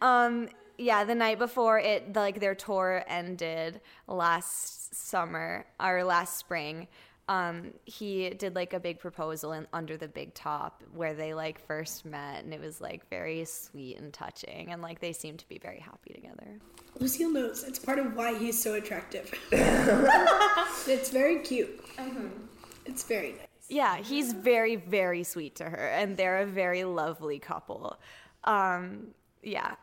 Um, yeah, the night before it, like their tour ended last summer or last spring. Um, he did like a big proposal in under the big top where they like first met, and it was like very sweet and touching, and like they seemed to be very happy together. Lucille knows. It's part of why he's so attractive. it's very cute. It's very nice. Yeah, he's very, very sweet to her, and they're a very lovely couple. Um, yeah,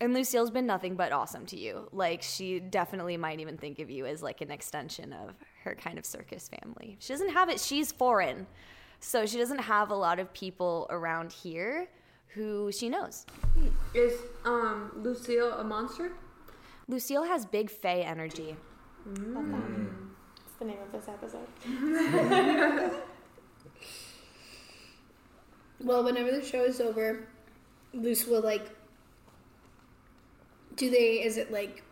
And Lucille's been nothing but awesome to you. Like she definitely might even think of you as like an extension of her kind of circus family. She doesn't have it. She's foreign, so she doesn't have a lot of people around here who she knows. Is um Lucille a monster? Lucille has big Fae energy. It's the name of this episode. Well, whenever the show is over, Luce will like. Do they? Is it like?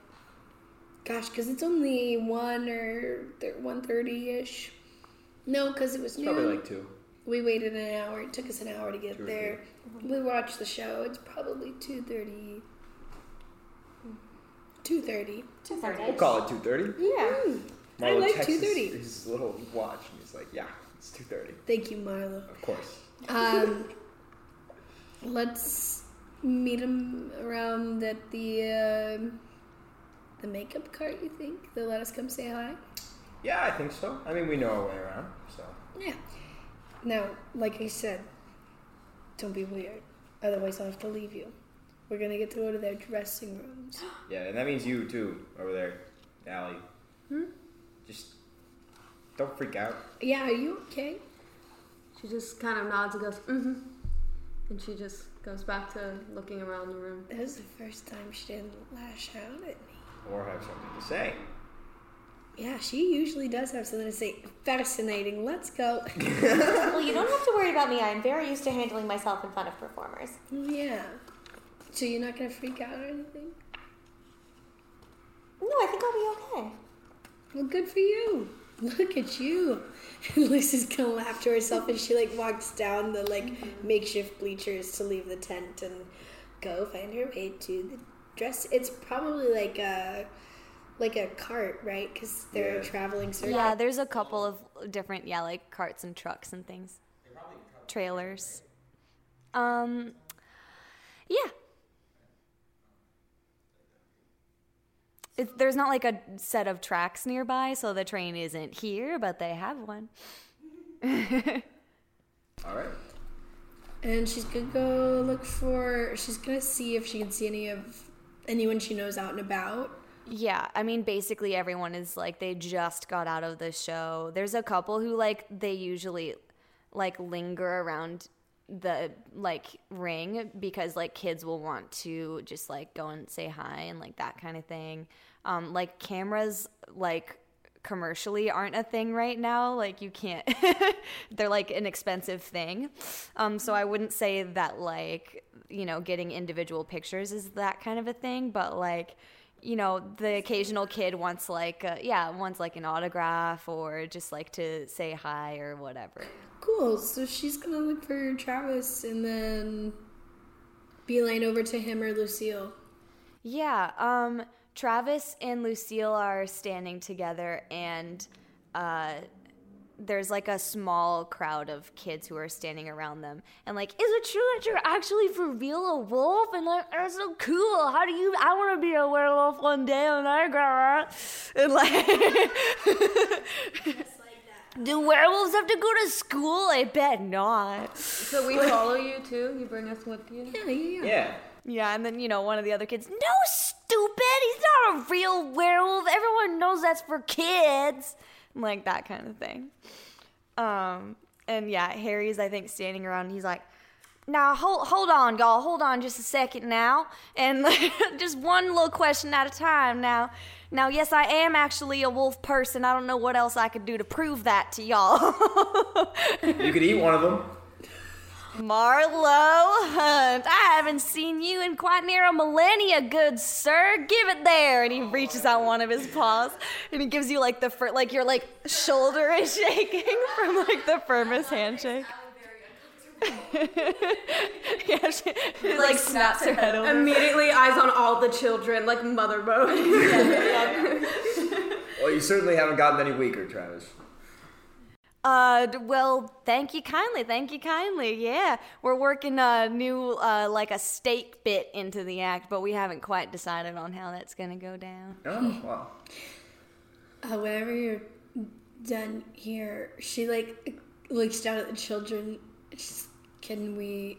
Gosh, because it's only one or one thirty ish. No, because it was Probably noon. like two. we waited an hour. It took us an hour to get Two or there. We watched the show. It's probably two thirty. Two thirty. Two thirty. We'll call it two thirty. Yeah. I Marlowe like checks his- 2:30. His, little watch, and he's like, "Yeah, it's two thirty. Thank you, Marlowe. Of course." Um, let's meet him around at the um the makeup cart. You think they'll let us come say hi? Yeah, I think so. I mean, we know our way around, so. Yeah. Now, like I said, don't be weird. Otherwise, I'll have to leave you. We're gonna get to go to their dressing rooms. Yeah, and that means you too over there, Allie. Hmm? Just don't freak out. Yeah, are you okay? She just kind of nods and goes, mm-hmm. And she just goes back to looking around the room. That was the first time she didn't lash out at me. Or have something to say. Yeah, she usually does have something to say. Fascinating. Let's go. well, you don't have to worry about me. I'm very used to handling myself in front of performers. yeah. So you're not gonna freak out or anything? No, I think I'll be okay. Well, good for you. Look at you. Lucy's gonna laugh to herself and she like walks down the like makeshift bleachers to leave the tent and go find her way to the dress. It's probably like a like a cart, right? Because they're Yeah. traveling circuit. Yeah, there's a couple of different, yeah, like carts and trucks and things. Trailers. Um, yeah. It, there's not like a set of tracks nearby, so the train isn't here, but they have one. All right. And she's gonna go look for. She's gonna see if she can see any of anyone she knows out and about. Yeah, I mean, basically everyone is like they just got out of the show. There's a couple who like they usually like linger around the like ring because like kids will want to just like go and say hi and like that kind of thing. Um, like cameras like commercially aren't a thing right now. Like you can't, they're like an expensive thing. Um, so I wouldn't say that like you know getting individual pictures is that kind of a thing, but like you know the occasional kid wants like uh, yeah wants like an autograph or just like to say hi or whatever. Cool. So she's gonna look for Travis and then beeline over to him or Lucille. Yeah, um, Travis and Lucille are standing together, and uh, there's like a small crowd of kids who are standing around them. And like, is it true that you're actually for real a wolf? And like, that's so cool. How do you? I want to be a werewolf one day when I grow up. And like. Do werewolves have to go to school? I bet not. So we follow you too? You bring us with you? Yeah, yeah, yeah. Yeah. Yeah, and then you know one of the other kids, no, stupid, he's not a real werewolf. Everyone knows that's for kids, like that kind of thing. Um, and yeah, Harry's I think standing around. He's like, now hold hold on, y'all, hold on just a second now, and just one little question at a time. Now, now, yes, I am actually a wolf person. I don't know what else I could do to prove that to y'all. You could eat one of them. Marlowe Hunt, I haven't seen you in quite near a millennia, good sir. Give it there. And he reaches out one of his paws and he gives you like the fir- like your like shoulder is shaking from like the firmest handshake. yeah, she, she, like snaps her head over. Immediately eyes on all the children, like mother mode. Well, you certainly haven't gotten any weaker, Travis. Uh, well, thank you kindly, thank you kindly. Yeah, we're working a new, uh, like a stake bit into the act, but we haven't quite decided on how that's gonna go down. Oh, wow. Uh, whenever you're done here, she like looks down at the children. She's, Can we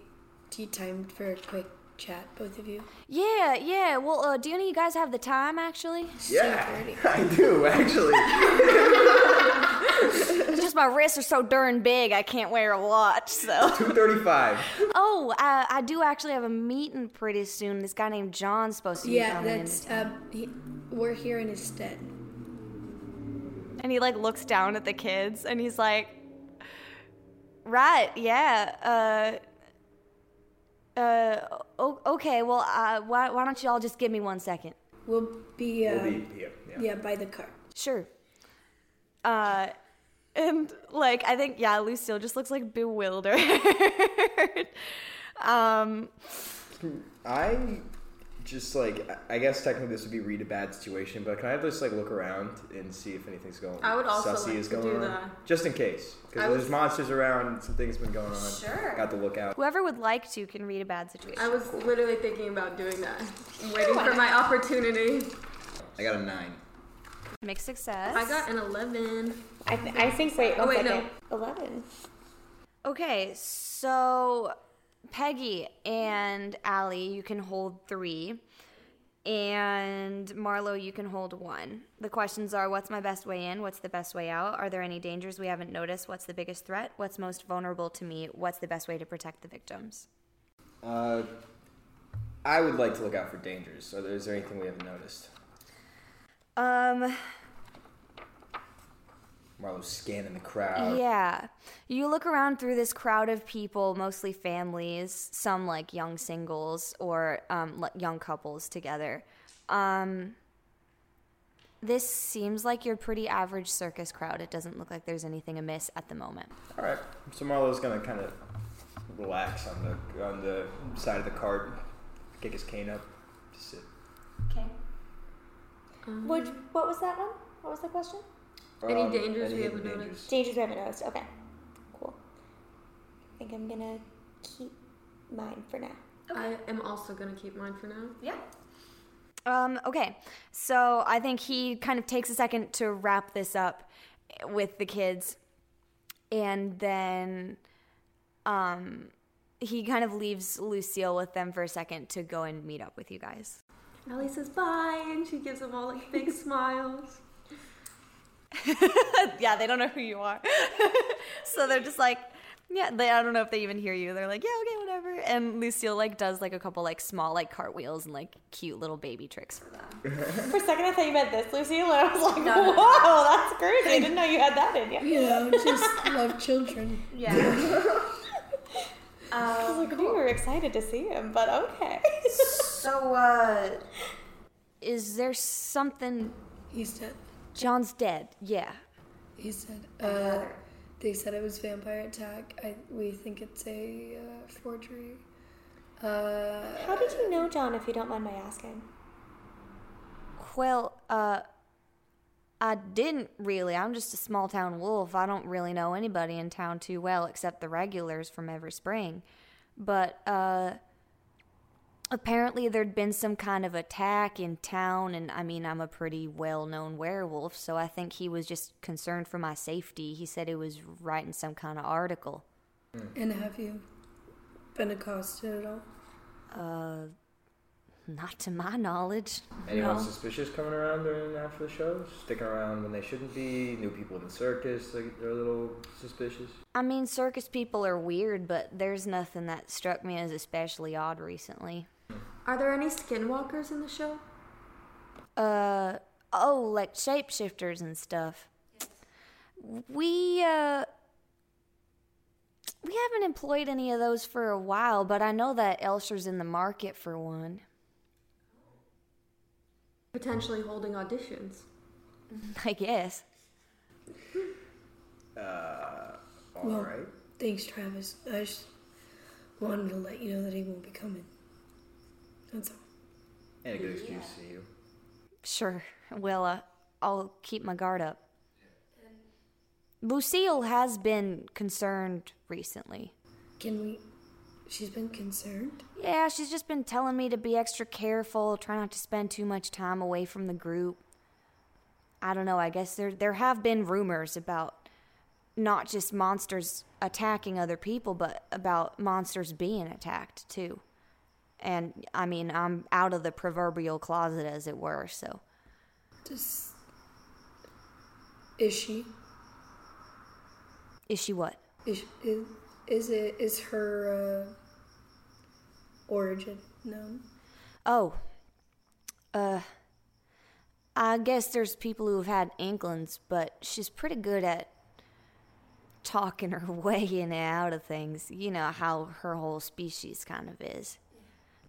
tea time for a quick chat, both of you? Yeah, yeah. Well, uh, do any of you guys have the time actually? Yeah, I do actually. Just my wrists are so darn big, I can't wear a watch. So. Two thirty-five. Oh, I, I do actually have a meeting pretty soon. This guy named John's supposed to be Yeah, coming that's uh, he, we're here in his stead. And he like looks down at the kids and he's like, "Right, yeah. Uh uh, uh, o- okay. Well, uh, why why don't you all just give me one second? We'll be, uh, We'll be here. Yeah. yeah, by the car. Sure. Uh, and like I think yeah, Lucille just looks like bewildered. um, I just like I- I guess technically this would be read a bad situation, but can I just like look around and see if anything's going? On? I would also sussy like is to going do on, that. just in case, I because was- there's monsters around. Some things have been going on. Sure. Got to look out. whoever would like to can read a bad situation. I was literally thinking about doing that. I'm waiting for my opportunity. I got a nine. Make success. I got an 11. I, th- I think, wait, Oh, one wait, no. 11. Okay, so Peggy and Allie, you can hold three. And Marlowe, you can hold one. The questions are what's my best way in? What's the best way out? Are there any dangers we haven't noticed? What's the biggest threat? What's most vulnerable to me? What's the best way to protect the victims? Uh, I would like to look out for dangers. So, is there anything we haven't noticed? Um, Marlowe's scanning the crowd. yeah. You look around through this crowd of people, mostly families, some like young singles or um, young couples together. Um, this seems like your pretty average circus crowd. It doesn't look like there's anything amiss at the moment. All right. So Marlowe's gonna kind of relax on the on the side of the cart, kick his cane up, just sit. Okay. What, what was that one? What was the question? Any Um, dangers any we hidden haven't dangers? Dangers we haven't noticed. Okay. Cool. I think I'm gonna keep mine for now. I am also going to keep mine for now. Yeah. Um, okay, so I think he kind of takes a second to wrap this up with the kids, and then um, he kind of leaves Lucille with them for a second to go and meet up with you guys. Allie says bye, and she gives them all like big smiles. yeah, they don't know who you are, so they're just like, yeah, they I don't know if they even hear you. They're like, yeah, okay, whatever. And Lucille like does like a couple like small like cartwheels and like cute little baby tricks for them. For a second, I thought you meant this, Lucille, and I was like, No, no, no. whoa, that's crazy. I didn't know you had that in you. You know, just love children. Yeah. I was like, we were excited to see him, but okay. So, uh, is there something? He said, John's dead. Yeah. he said, uh, they said it was vampire attack. I, we think it's a uh, forgery. Uh, How did you know John, if you don't mind my asking? Well, uh, I didn't really. I'm just a small town wolf. I don't really know anybody in town too well except the regulars from every spring. But, uh, apparently there'd been some kind of attack in town, and I mean, I'm a pretty well known werewolf, so I think he was just concerned for my safety. He said he was writing some kind of article. and have you been accosted at all? Uh, not to my knowledge. Anyone No. suspicious coming around during and after the show? Sticking around when they shouldn't be? New people in the circus, like they're a little suspicious. I mean, circus people are weird, but there's nothing that struck me as especially odd recently. Are there any skinwalkers in the show? Uh, oh, like shapeshifters and stuff. We, uh, we haven't employed any of those for a while, but I know that Elsher's in the market for one. Potentially holding auditions. I guess. Uh, all Well- right. Thanks, Travis. I just wanted to let you know that he won't be coming. That's all. And a good excuse to see you. Sure. Well, uh, I'll keep my guard up. Lucille has been concerned recently. Can we? She's been concerned. Yeah, she's just been telling me to be extra careful, try not to spend too much time away from the group. I don't know, I guess there there have been rumors about not just monsters attacking other people, but about monsters being attacked too. And I mean, I'm out of the proverbial closet, as it were, so. Does is she Is she what? is is, is it is her uh, origin known? Oh. Uh. I guess there's people who have had inklings, but she's pretty good at talking her way in and out of things. You know how her whole species kind of is.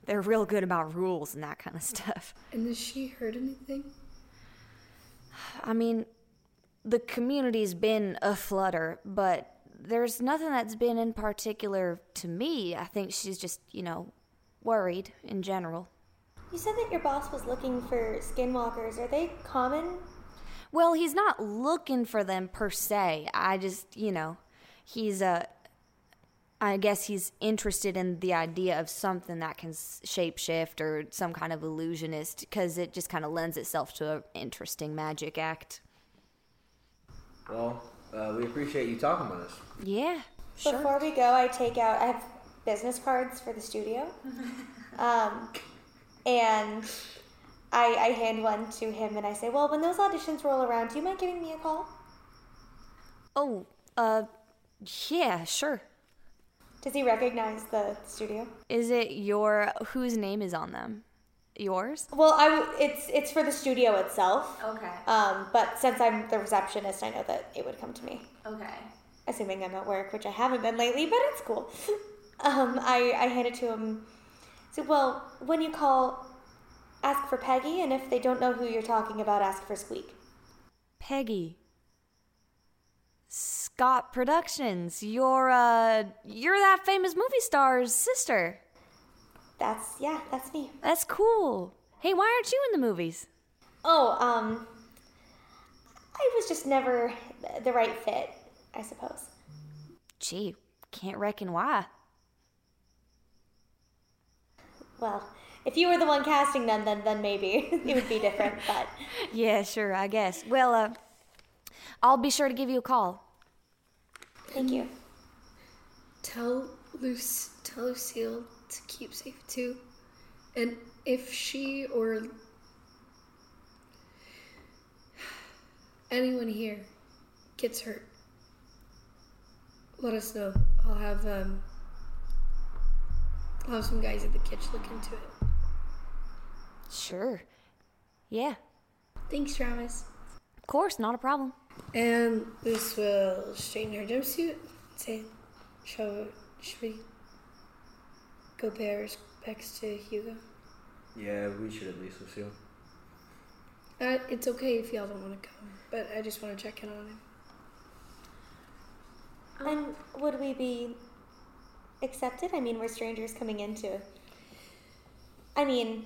They're real good about rules and that kind of stuff. And has she heard anything? I mean, the community's been a flutter, but there's nothing that's been in particular to me. I think she's just, you know, worried in general. You said that your boss was looking for skinwalkers. Are they common? Well, he's not looking for them per se. I just, you know, he's Uh, I guess he's interested in the idea of something that can s- shapeshift or some kind of illusionist because it just kind of lends itself to an interesting magic act. Well, uh, we appreciate you talking with us. Yeah, sure. Before we go, I take out. I have business cards for the studio, um, and I, I hand one to him and I say, "Well, when those auditions roll around, do you mind giving me a call?" Oh, uh, yeah, sure. Does he recognize the studio? Is it your whose name is on them? Yours? Well, I it's it's for the studio itself. Okay. Um, but since I'm the receptionist, I know that it would come to me. Okay. Assuming I'm at work, which I haven't been lately, but it's cool. um, I, I hand it to him. So, well, when you call, ask for Peggy, and if they don't know who you're talking about, ask for Squeak. Peggy. Scott Productions. You're uh you're that famous movie star's sister. That's yeah, that's me. That's cool. Hey, why aren't you in the movies? Oh, um, I was just never the right fit, I suppose. Gee, can't reckon why. Well, if you were the one casting them, then then maybe it would be different. But Yeah, sure, I guess. Well, uh I'll be sure to give you a call. Thank you. Tell Luce, tell Lucille to keep safe too. And if she or anyone here gets hurt, let us know. I'll have um, I'll have some guys at the kitchen look into it. Sure. Yeah, Thanks, Travis. of course, not a problem. And Luce will straighten her jumpsuit. Say, shall should we go bears back to Hugo? Yeah, we should at least, Lucille. Uh, it's okay if y'all don't want to come, but I just want to check in on him. And would we be accepted? I mean, we're strangers coming into. I mean,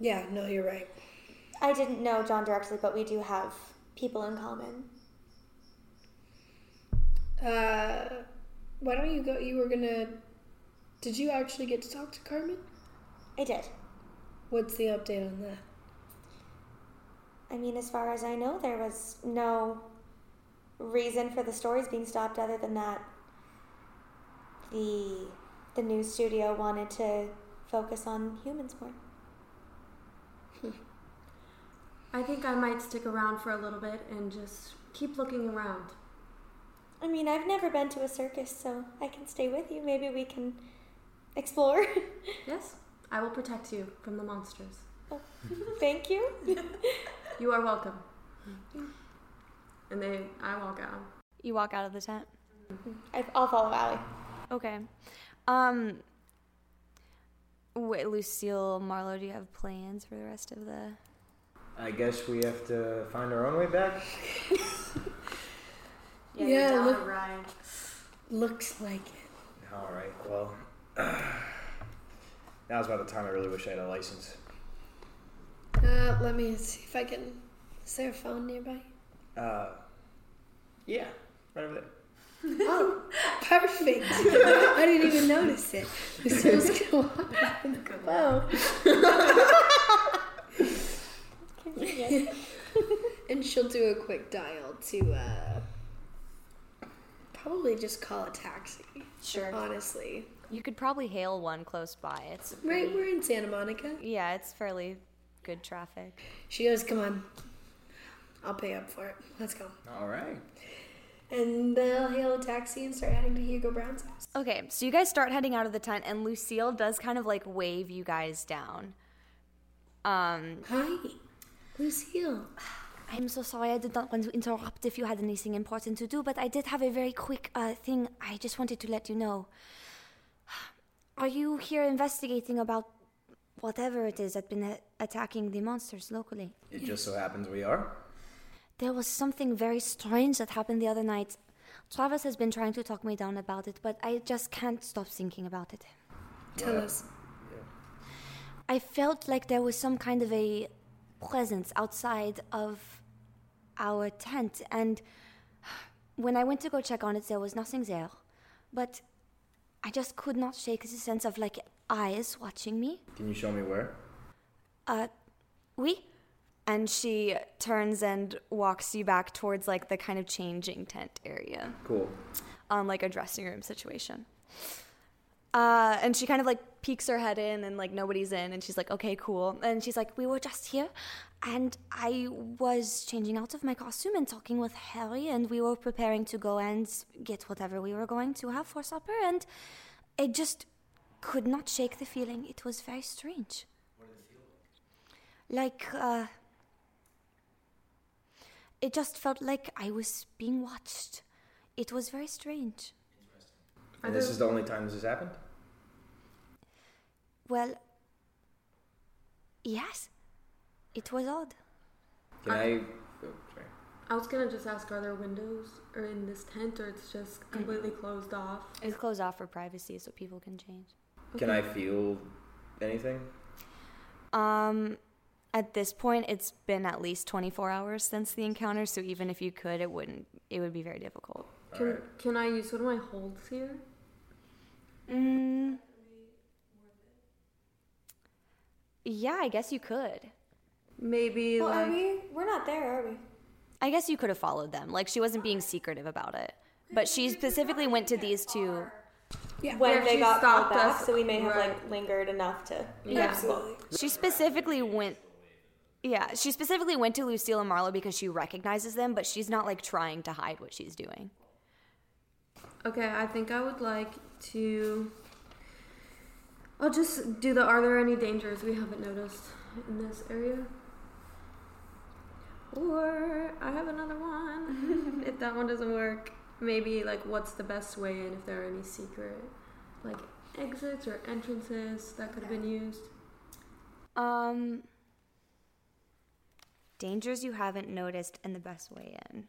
Yeah, no, you're right. I didn't know John directly, but we do have people in common. Uh, why don't you go? You were gonna. Did you actually get to talk to Carmen? I did. What's the update on that? I mean, as far as I know, there was no reason for the stories being stopped other than that the the news studio wanted to focus on humans more. I think I might stick around for a little bit and just keep looking around. I mean, I've never been to a circus, so I can stay with you. Maybe we can explore. Yes, I will protect you from the monsters. Thank you. You are welcome. And then I walk out. You walk out of the tent. I- I'll follow Allie. Okay. Um. Wait, Lucille, Marlowe, do you have plans for the rest of the? I guess we have to find our own way back. Yeah, you're down look- ride. Looks like it. All right. Well, now's about the time I really wish I had a license. Uh, let me see if I can. Is there a phone nearby? Uh, yeah, right over there. Oh, perfect. I didn't even notice it. Lucille's gonna walk up and go, Convenient. and she'll do a quick dial to uh, probably just call a taxi. Sure. Honestly, You could probably hail one close by. It's Right, we're in Santa Monica. yeah, it's fairly good traffic. She goes, "Come on, I'll pay up for it. Let's go." All right. And they'll hail a taxi and start heading to Hugo Brown's house. Okay, so you guys start heading out of the tent, and Lucille does kind of like wave you guys down. Um, Hi, Lucille. I'm so sorry I did not want to interrupt if you had anything important to do, but I did have a very quick uh, thing I just wanted to let you know. Are you here investigating about whatever it is that's been a- attacking the monsters locally? It just so happens we are. There was something very strange that happened the other night. Travis has been trying to talk me down about it, but I just can't stop thinking about it. Tell us. Yeah. I felt like there was some kind of a presence outside of our tent, and when I went to go check on it, there was nothing there. But I just could not shake the sense of like eyes watching me. Can you show me where? Uh, we? And she turns and walks you back towards like the kind of changing tent area Cool. on like a dressing room situation. Uh, and she kind of like peeks her head in and like nobody's in and she's like okay cool. And she's like we were just here and i was changing out of my costume and talking with harry and we were preparing to go and get whatever we were going to have for supper and i just could not shake the feeling. It was very strange. Like uh it just felt like i was being watched. It was very strange And this is the only time this has happened? Well, yes, it was odd. Can I. Oh, sorry. I was gonna just ask, are there windows or in this tent, or it's just completely closed off? It's closed off for privacy so people can change. Can I feel anything? Um, at this point, it's been at least 24 hours since the encounter, so even if you could, it wouldn't. It would be very difficult. Can Alright. can I use one of my holds here? Mm. Yeah, I guess you could. Maybe Well, like are we? We're not there, are we? I guess you could have followed them. Like she wasn't being secretive about it, but she specifically went to these two. When Yeah, they got called stopped back, us, so we may have right. like lingered enough to. Yeah. Absolutely. She specifically went. Yeah, she specifically went to Lucille and Marlowe because she recognizes them, but she's not like trying to hide what she's doing. Okay, I think I would like to. I'll just do the. Are there any dangers we haven't noticed in this area? Or I have another one. if that one doesn't work, maybe like what's the best way in? If there are any secret, like exits or entrances that could have been used. Um, dangers you haven't noticed and the best way in.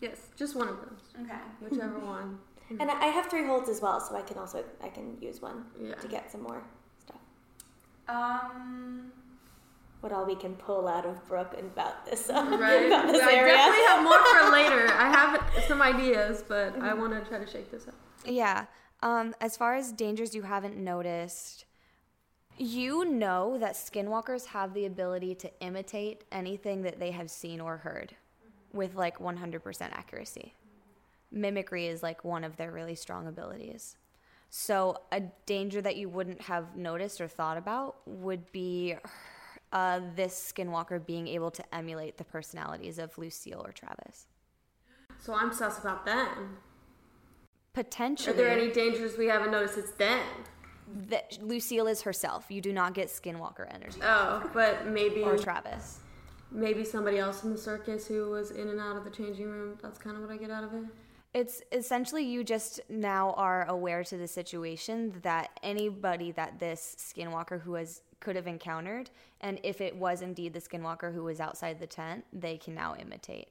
Yes, just one of those, Okay. whichever one. And I I have three holds as well, so I can also I can use one Yeah. to get some more stuff. Um. What all we can pull out of Brooke about this, uh, Right. about this I area. definitely have more for later. I have some ideas, but I want to try to shake this up. Yeah. Um, as far as dangers you haven't noticed, you know that skinwalkers have the ability to imitate anything that they have seen or heard with like 100% accuracy. Mimicry is like one of their really strong abilities. So, a danger that you wouldn't have noticed or thought about would be uh, this skinwalker being able to emulate the personalities of Lucille or Travis. So I'm sus about them. Potentially. Are there any dangers we haven't noticed? It's them. that Lucille is herself. You do not get Skinwalker energy Oh, but maybe or Travis. maybe somebody else in the circus who was in and out of the changing room. That's kind of what I get out of it. It's essentially you just now are aware to the situation that anybody that this Skinwalker who has could have encountered, and if it was indeed the Skinwalker who was outside the tent, they can now imitate.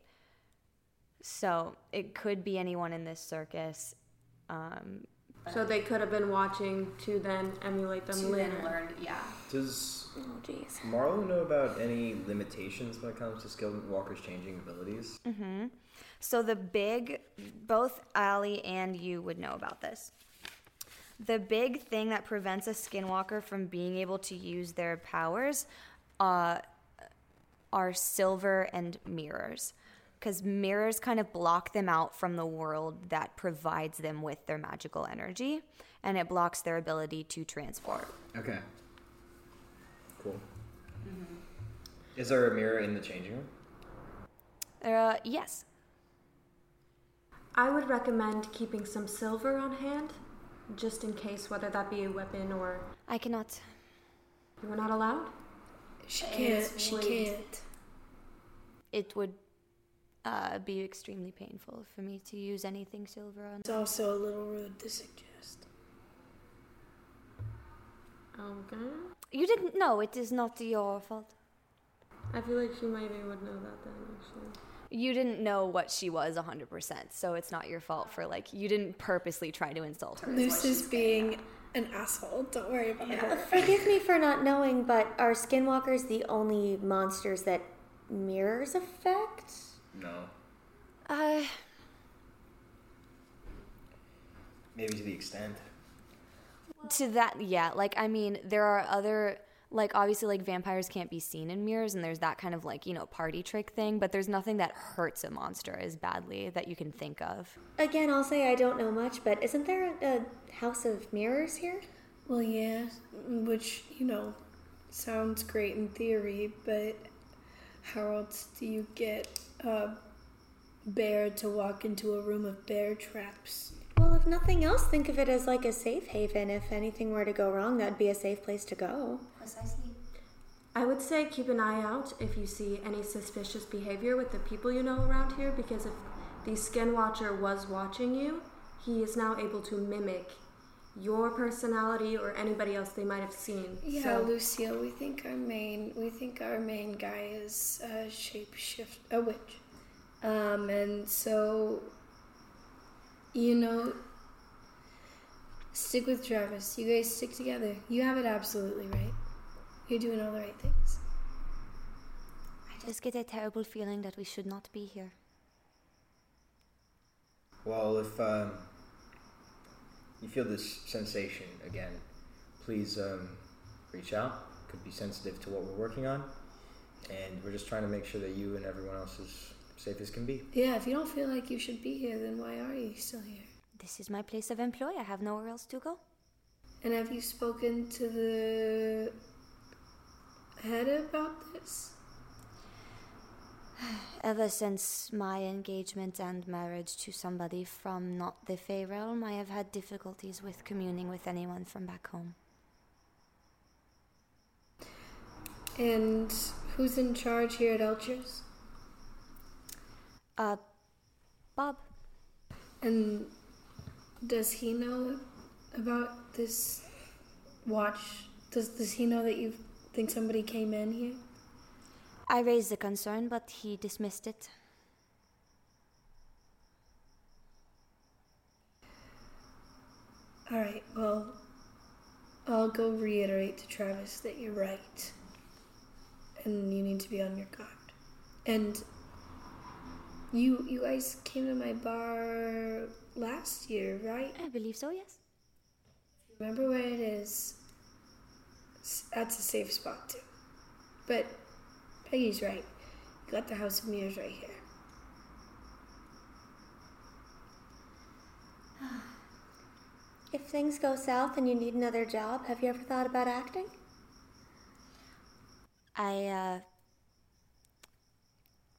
So it could be anyone in this circus. Um, So they could have been watching to then emulate them To later. then learn, yeah. Does Oh jeez. Marlowe know about any limitations when it comes to Skinwalker's changing abilities? So the big, both Ali and you would know about this. The big thing that prevents a skinwalker from being able to use their powers uh, are silver and mirrors. because mirrors kind of block them out from the world that provides them with their magical energy, and it blocks their ability to transport. Okay. Cool. Is there a mirror in the changing room? Uh, yes. I would recommend keeping some silver on hand, just in case, whether that be a weapon or I cannot. you are not allowed. She can't. She can't. It would uh, be extremely painful for me to use anything silver on. It's also a little rude to suggest. Okay. You didn't know. It is not your fault. I feel like she maybe would know that then, actually. You didn't know what she was 100%, so it's not your fault for, like, you didn't purposely try to insult her. Luce is being an asshole. Don't worry about her. Forgive me for not knowing, but are skinwalkers the only monsters that mirrors affect? No. Uh, Maybe to the extent. to that, yeah. Like, I mean, there are other, like, obviously, like, vampires can't be seen in mirrors, and there's that kind of, like, you know, party trick thing, but there's nothing that hurts a monster as badly that you can think of. Again, I'll say I don't know much, but isn't there a, a house of mirrors here? Well, yeah, which, you know, sounds great in theory, but how else do you get a bear to walk into a room of bear traps? Well, if nothing else, think of it as like a safe haven. If anything were to go wrong, that'd be a safe place to go. Precisely. I would say keep an eye out if you see any suspicious behavior with the people you know around here, because if the skinwalker was watching you, he is now able to mimic your personality or anybody else they might have seen. Yeah, So- Lucille, we think our main we think our main guy is a shapeshift a witch. Um and so you know stick with Travis. You guys stick together. You have it absolutely right. You're doing all the right things. I just get a terrible feeling that we should not be here. Well, if um, you feel this sensation again, please um, reach out. Could be sensitive to what we're working on, and we're just trying to make sure that you and everyone else is safe as can be. Yeah, if you don't feel like you should be here, then why are you still here? This is my place of employ. I have nowhere else to go. And have you spoken to the head about this? Ever since my engagement and marriage to somebody from not the Fae realm, I have had difficulties with communing with anyone from back home. And who's in charge here at Elcher's? Uh, Bob, And does he know about this watch? Does does he know that you think somebody came in here? I raised the concern, but he dismissed it. All right. Well, I'll go reiterate to Travis that you're right, and you need to be on your guard. And you you guys came to my bar last year, right? I believe so, yes. Remember where it is. S- That's a safe spot too. But Peggy's right. You got the House of Mirrors right here. If things go south and you need another job, have you ever thought about acting? I, uh,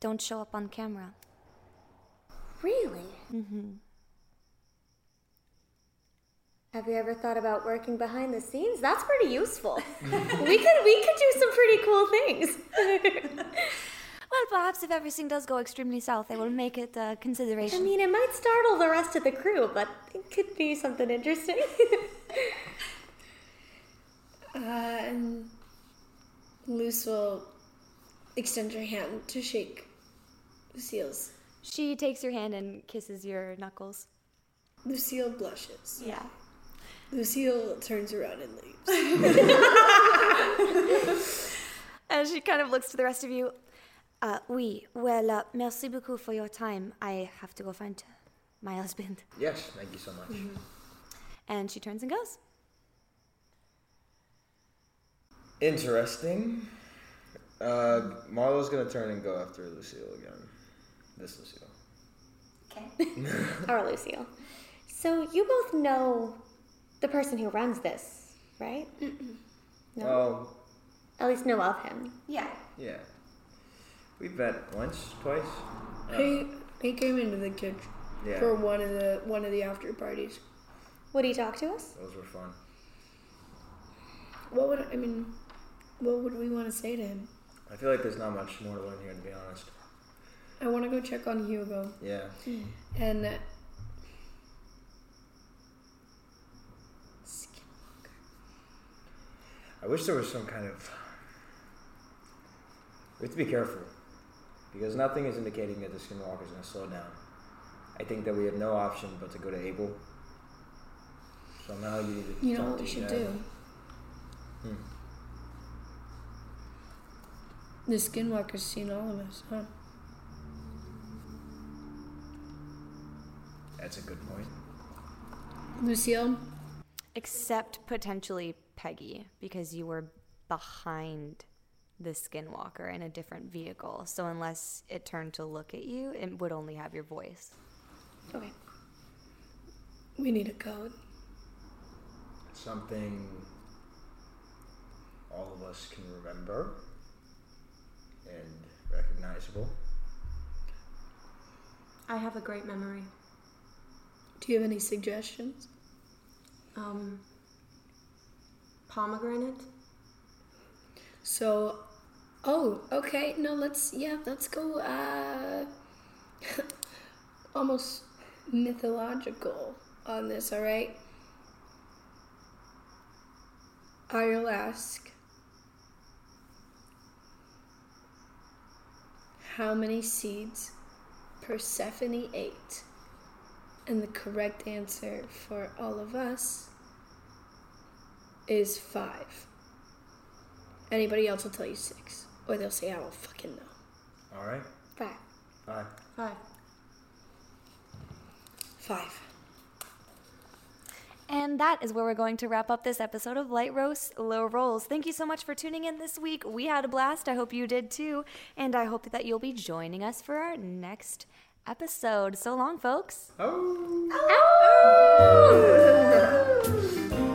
don't show up on camera. Really? Mm-hmm. Have you ever thought about working behind the scenes? That's pretty useful. we could we could do some pretty cool things. Well, perhaps if everything does go extremely south, I will make it a I consideration. I mean, it might startle the rest of the crew, but it could be something interesting. Uh, and Luce will extend her hand to shake Lucille's. she takes your hand and kisses your knuckles. Lucille blushes. Yeah. Lucille turns around and leaves. And she kind of looks to the rest of you. Uh, oui. Well, uh, merci beaucoup for your time. I have to go find my husband. Yes, thank you so much. And she turns and goes. Interesting. Uh, Marlowe's gonna turn and go after Lucille again. This Lucille. Okay. Our Lucille. So you both know the person who runs this, right? No. Oh, At least know of him. Yeah. yeah. We've met once, twice. Uh, He he came into the kitchen yeah, for one of the one of the after parties. Would he talk to us? those were fun. What would I mean? What would we want to say to him? I feel like there's not much more to learn here, to be honest. I want to go check on Hugo Yeah. and. I wish there was some kind of. We have to be careful because nothing is indicating that the skinwalker is going to slow down. I think that we have no option but to go to Abel. Somehow you need to. You know what we should dad. do? Hmm. The Skinwalker's seen all of us, huh? That's a good point. Lucille, Except potentially Peggy, because you were behind the skinwalker in a different vehicle. So unless it turned to look at you, it would only have your voice. Okay. we need a code. Something all of us can remember and recognizable. I have a great memory. Do you have any suggestions? Um, pomegranate. So, oh, okay. No, let's yeah, let's go. Uh, almost mythological on this. All right. I'll ask. How many seeds Persephone ate? And the correct answer for all of us is five. Anybody else will tell you six. Or they'll say, I don't fucking know. All right. Five. Bye. Five. Five. And that is where we're going to wrap up this episode of Light Roast Low Rolls. Thank you so much for tuning in this week. We had a blast. I hope you did too. And I hope that you'll be joining us for our next episode. So long, folks. Oh. Oh!